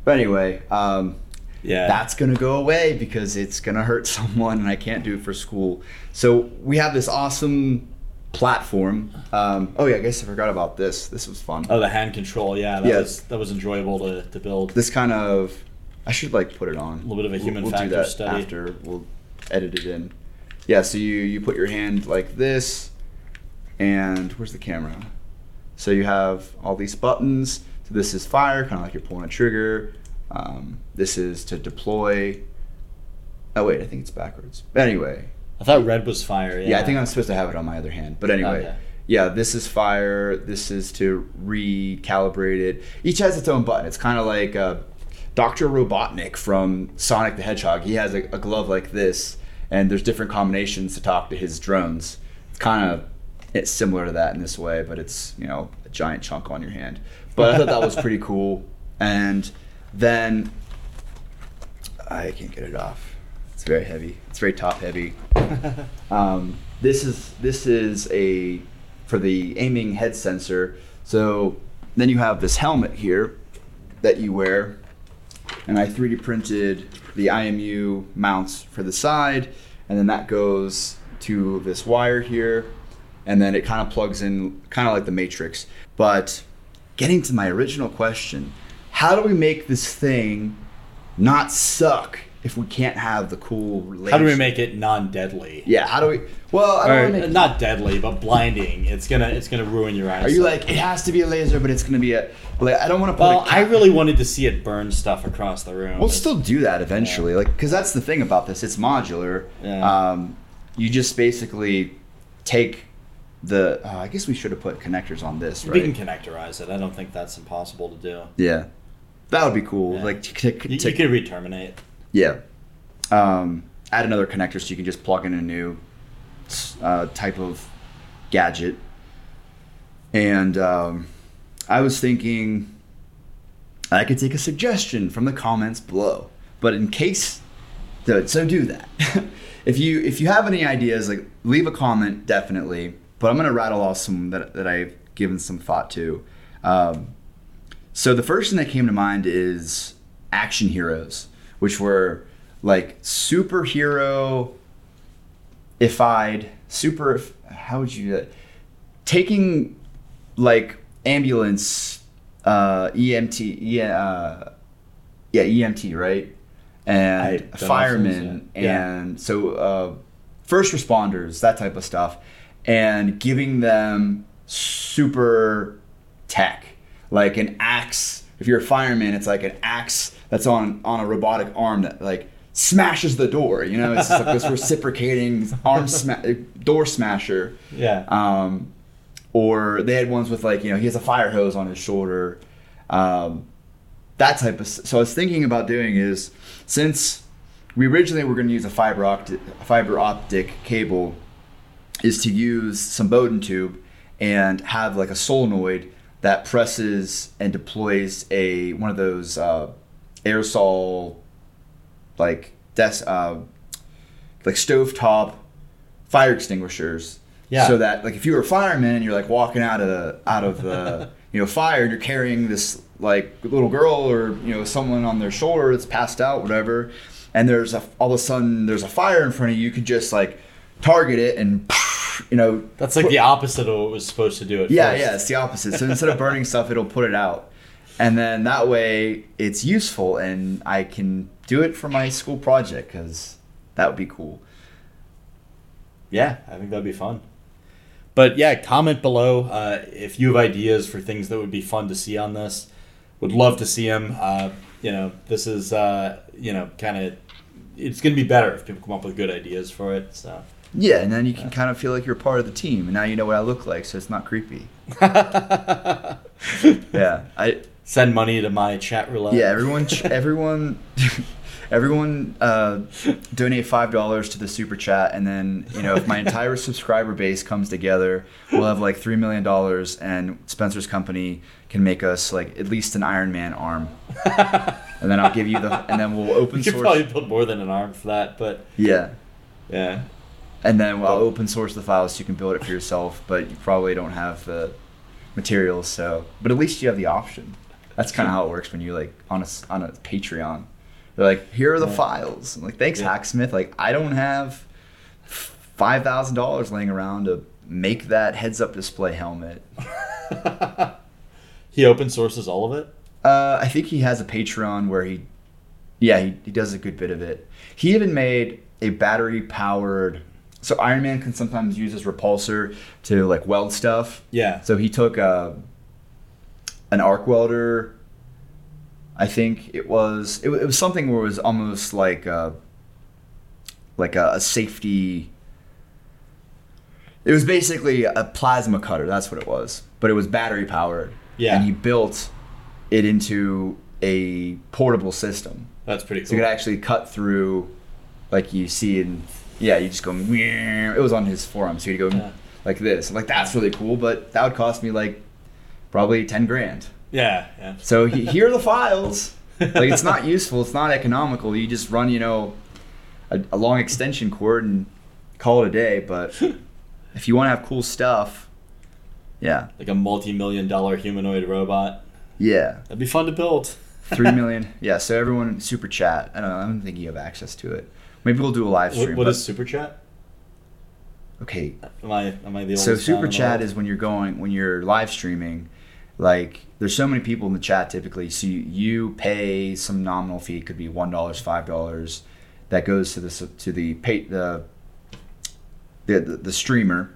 But anyway, um, Yeah. that's gonna go away because it's gonna hurt [laughs] someone, and I can't do it for school. So we have this awesome platform. Um, oh yeah, I guess I forgot about this. This was fun. oh, the hand control. Yeah, that Yeah. was that was enjoyable to, to build. This kind of, I should like put it on. A little bit of a human we'll, factor do that study. after. We'll edit it in. Yeah. So you you put your hand like this, and where's the camera? So you have all these buttons. This is fire, kind of like you're pulling a trigger. Um, this is to deploy. Oh wait, I think it's backwards. But anyway, I thought red was fire. Yeah, yeah, I think I'm supposed to have it on my other hand. But anyway, Okay. yeah, this is fire. This is to recalibrate it. Each has its own button. It's kind of like uh, Dr. Robotnik from Sonic the Hedgehog. He has a, a glove like this, and there's different combinations to talk to his drones. It's kind of it's similar to that in this way, but it's you know a giant chunk on your hand. But I thought that was [laughs] pretty cool. And then I can't get it off. It's very heavy. It's very top heavy. [laughs] Um, this is this is a for the aiming head sensor. So then you have this helmet here that you wear, and I 3D printed the IMU mounts for the side, and then that goes to this wire here, and then it kind of plugs in, kind of like the Matrix. But getting to my original question, how do we make this thing not suck if we can't have the cool? How do we make it non-deadly? Yeah, how do we? Well, I don't Or, make, not deadly, but blinding. It's gonna it's gonna ruin your eyes. Are you like it has to be a laser, but it's gonna be a? Like, I don't want to put. Well, I really wanted to see it burn stuff across the room. We'll It's- still do that eventually, like because that's the thing about this. It's modular. Yeah. Um, you just basically take the. Uh, I guess we should have put connectors on this, We right? can connectorize it. I don't think that's impossible to do. yeah, that would be cool. Yeah. Like to, to, You, to- you could re-terminate. Yeah. Um, add another connector so you can just plug in a new uh, type of gadget. And um, I was thinking I could take a suggestion from the comments below. But in case, so, so do that. [laughs] if you if you have any ideas, like leave a comment definitely. But I'm gonna rattle off some that, that I've given some thought to. Um, so the first thing that came to mind is action heroes, which were like superhero ified, super. How would you do that? taking like ambulance uh, EMT, yeah, uh, yeah, EMT, right? And don't know if firemen, yeah. and so uh, first responders, that type of stuff, and giving them super tech, like an axe. If you're a fireman, it's like an axe that's on on a robotic arm that like smashes the door. You know, it's just like this [laughs] reciprocating arm sma- door smasher. Yeah. Um, or they had ones with like you know he has a fire hose on his shoulder, um, that type of. So I was thinking about doing is since we originally were going to use a fiber optic fiber optic cable, is to use some Bowden tube and have like a solenoid that presses and deploys a one of those uh, aerosol like des- uh, like stovetop fire extinguishers. Yeah. So that like if you were a fireman and you're like walking out of the out of the [laughs] you know fire and you're carrying this like little girl or you know someone on their shoulder that's passed out whatever, and there's a all of a sudden there's a fire in front of you, you could just like target it and you know That's like the opposite of what it was supposed to do at yeah, first. yeah, it's the opposite. So instead of burning stuff, it'll put it out. And then that way it's useful and I can do it for my school project because that would be cool. Yeah, I think that'd be fun. But yeah, comment below uh, if you have ideas for things that would be fun to see on this. Would love to see them. Uh, you know, this is uh, you know kind of it's going to be better if people come up with good ideas for it. So Yeah, and then you can kind of feel like you're part of the team. And now you know what I look like, so it's not creepy. [laughs] Yeah. I send money to my chat roulette. yeah, everyone [laughs] everyone [laughs] everyone uh, donate five dollars to the super chat and then you know if my entire subscriber base comes together we'll have like three million dollars and spencer's company can make us like at least an iron man arm and then i'll give you the and then we'll open we could source probably build more than an arm for that, but yeah yeah, and then we'll open source the files so you can build it for yourself but you probably don't have the materials so but at least you have the option. That's kind of how it works when you like on a on a patreon. They're like here are the Yeah. files. I'm like thanks Yeah. hacksmith. Like i don't have five thousand dollars laying around to make that heads up display helmet. [laughs] He open sources all of it. uh, i think he has a patreon where he yeah he, he does a good bit of it. He even made a battery powered so iron man can sometimes use his repulsor to like weld stuff Yeah, So he took uh, an arc welder. I think it was it, wa- it was something where it was almost like a, like a, a safety. It was basically a plasma cutter. That's what it was, but it was battery powered. Yeah. and he built it into a portable system, that's pretty so cool. you could actually cut through, like you see in yeah, you just go. It was on his forearm, so you go Yeah. like this. I'm like that's really cool, but that would cost me like probably ten grand. yeah, yeah. So he, [laughs] here are the files. Like it's not useful. It's not economical. You just run, you know, a, a long extension cord and call it a day. But [laughs] if you want to have cool stuff, yeah, like a multi-million dollar humanoid robot. yeah, That'd be fun to build. three [laughs] million. yeah. So everyone super chat. I don't know. I don't think you have access to it. Maybe we'll do a live stream. What, what but- is super chat? okay? Am I am I the So super chat is when you're going when you're live streaming, like there's so many people in the chat typically. So you, you pay some nominal fee, it could be one dollars, five dollars, that goes to the to the pay the the, the, the streamer,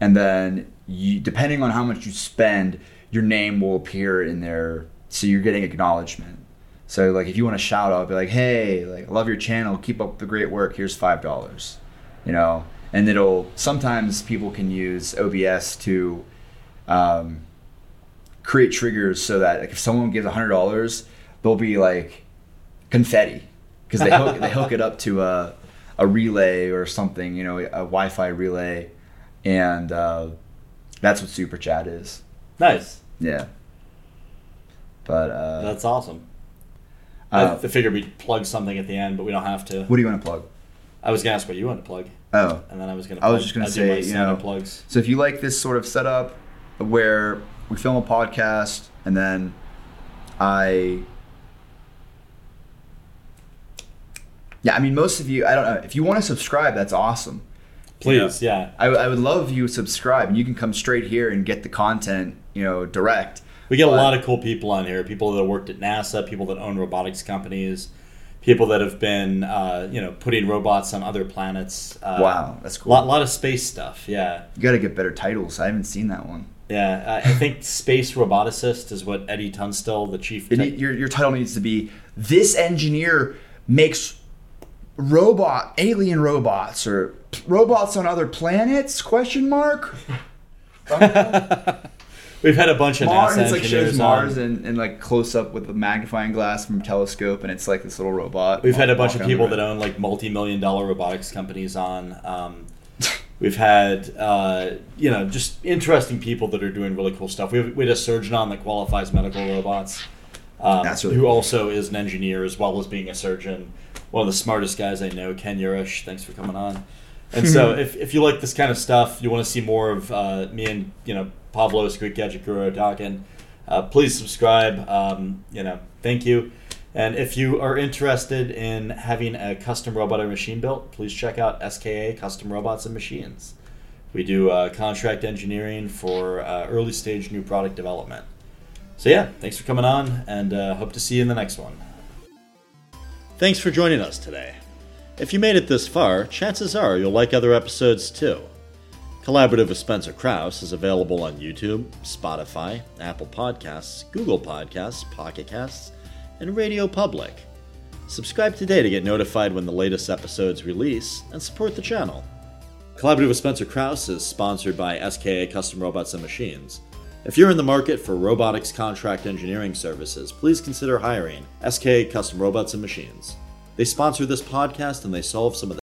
and then you depending on how much you spend, your name will appear in there. So you're getting acknowledgement. So like if you want to shout out, be like, hey, like love your channel, keep up the great work. Here's five dollars, you know. And it'll sometimes people can use OBS to um, create triggers so that like if someone gives hundred dollars, there'll be like confetti because they hook they hook it up to a a relay or something, you know, a Wi-Fi relay, and uh, that's what super chat is. nice. Yeah. But uh, That's awesome. Uh, I, figured we'd plug something at the end, but we don't have to. what do you want to plug? I was gonna ask what you want to plug, Oh, and then I was gonna. Plug, I was just gonna I'd do my say, you know, plugs. So if you like this sort of setup where we film a podcast and then I Yeah, I mean most of you I don't know, if you want to subscribe, that's awesome. Please, yeah. I, I would love you subscribe and you can come straight here and get the content, you know, direct. We get a lot of cool people on here. People that have worked at NASA, people that own robotics companies, people that have been, uh, you know, putting robots on other planets. Uh, Wow, that's A cool. lot, lot of space stuff. Yeah, You got to get better titles. I haven't seen that one. yeah. I I think space roboticist is what Eddie Tunstel, the chief. Tech- need- your, your title needs to be this engineer makes robot alien robots or robots on other planets question mark [laughs] We've had a bunch of Mars NASA it's like shows Mars and, and like close up with a magnifying glass from a telescope and it's like this little robot We've had a bunch of walking on the people that own like multi-million dollar robotics companies on. Um, we've had uh, you know just interesting people that are doing really cool stuff. We, have, we had a surgeon on that qualifies medical robots, um, really who cool. also is an engineer as well as being a surgeon. One of the smartest guys I know, Ken Yurish. Thanks for coming on. And so, [laughs] if, if you like this kind of stuff, you want to see more of uh, me and you know Pavlos Greek Gadget Guru talking, uh, please subscribe. Um, you know, thank you. And if you are interested in having a custom robot or machine built, please check out SKA Custom Robots and Machines. We do uh, contract engineering for uh, early stage new product development. So yeah, thanks for coming on, and uh, hope to see you in the next one. Thanks for joining us today. If you made it this far, chances are you'll like other episodes too. Collaborative with Spencer Krause is available on YouTube, Spotify, Apple Podcasts, Google Podcasts, Pocket Casts, and Radio Public. Subscribe today to get notified when the latest episodes release and support the channel. Collaborative with Spencer Krause is sponsored by SKA Custom Robots and Machines. If you're in the market for robotics contract engineering services, please consider hiring SKA Custom Robots and Machines. They sponsor this podcast and they solve some of the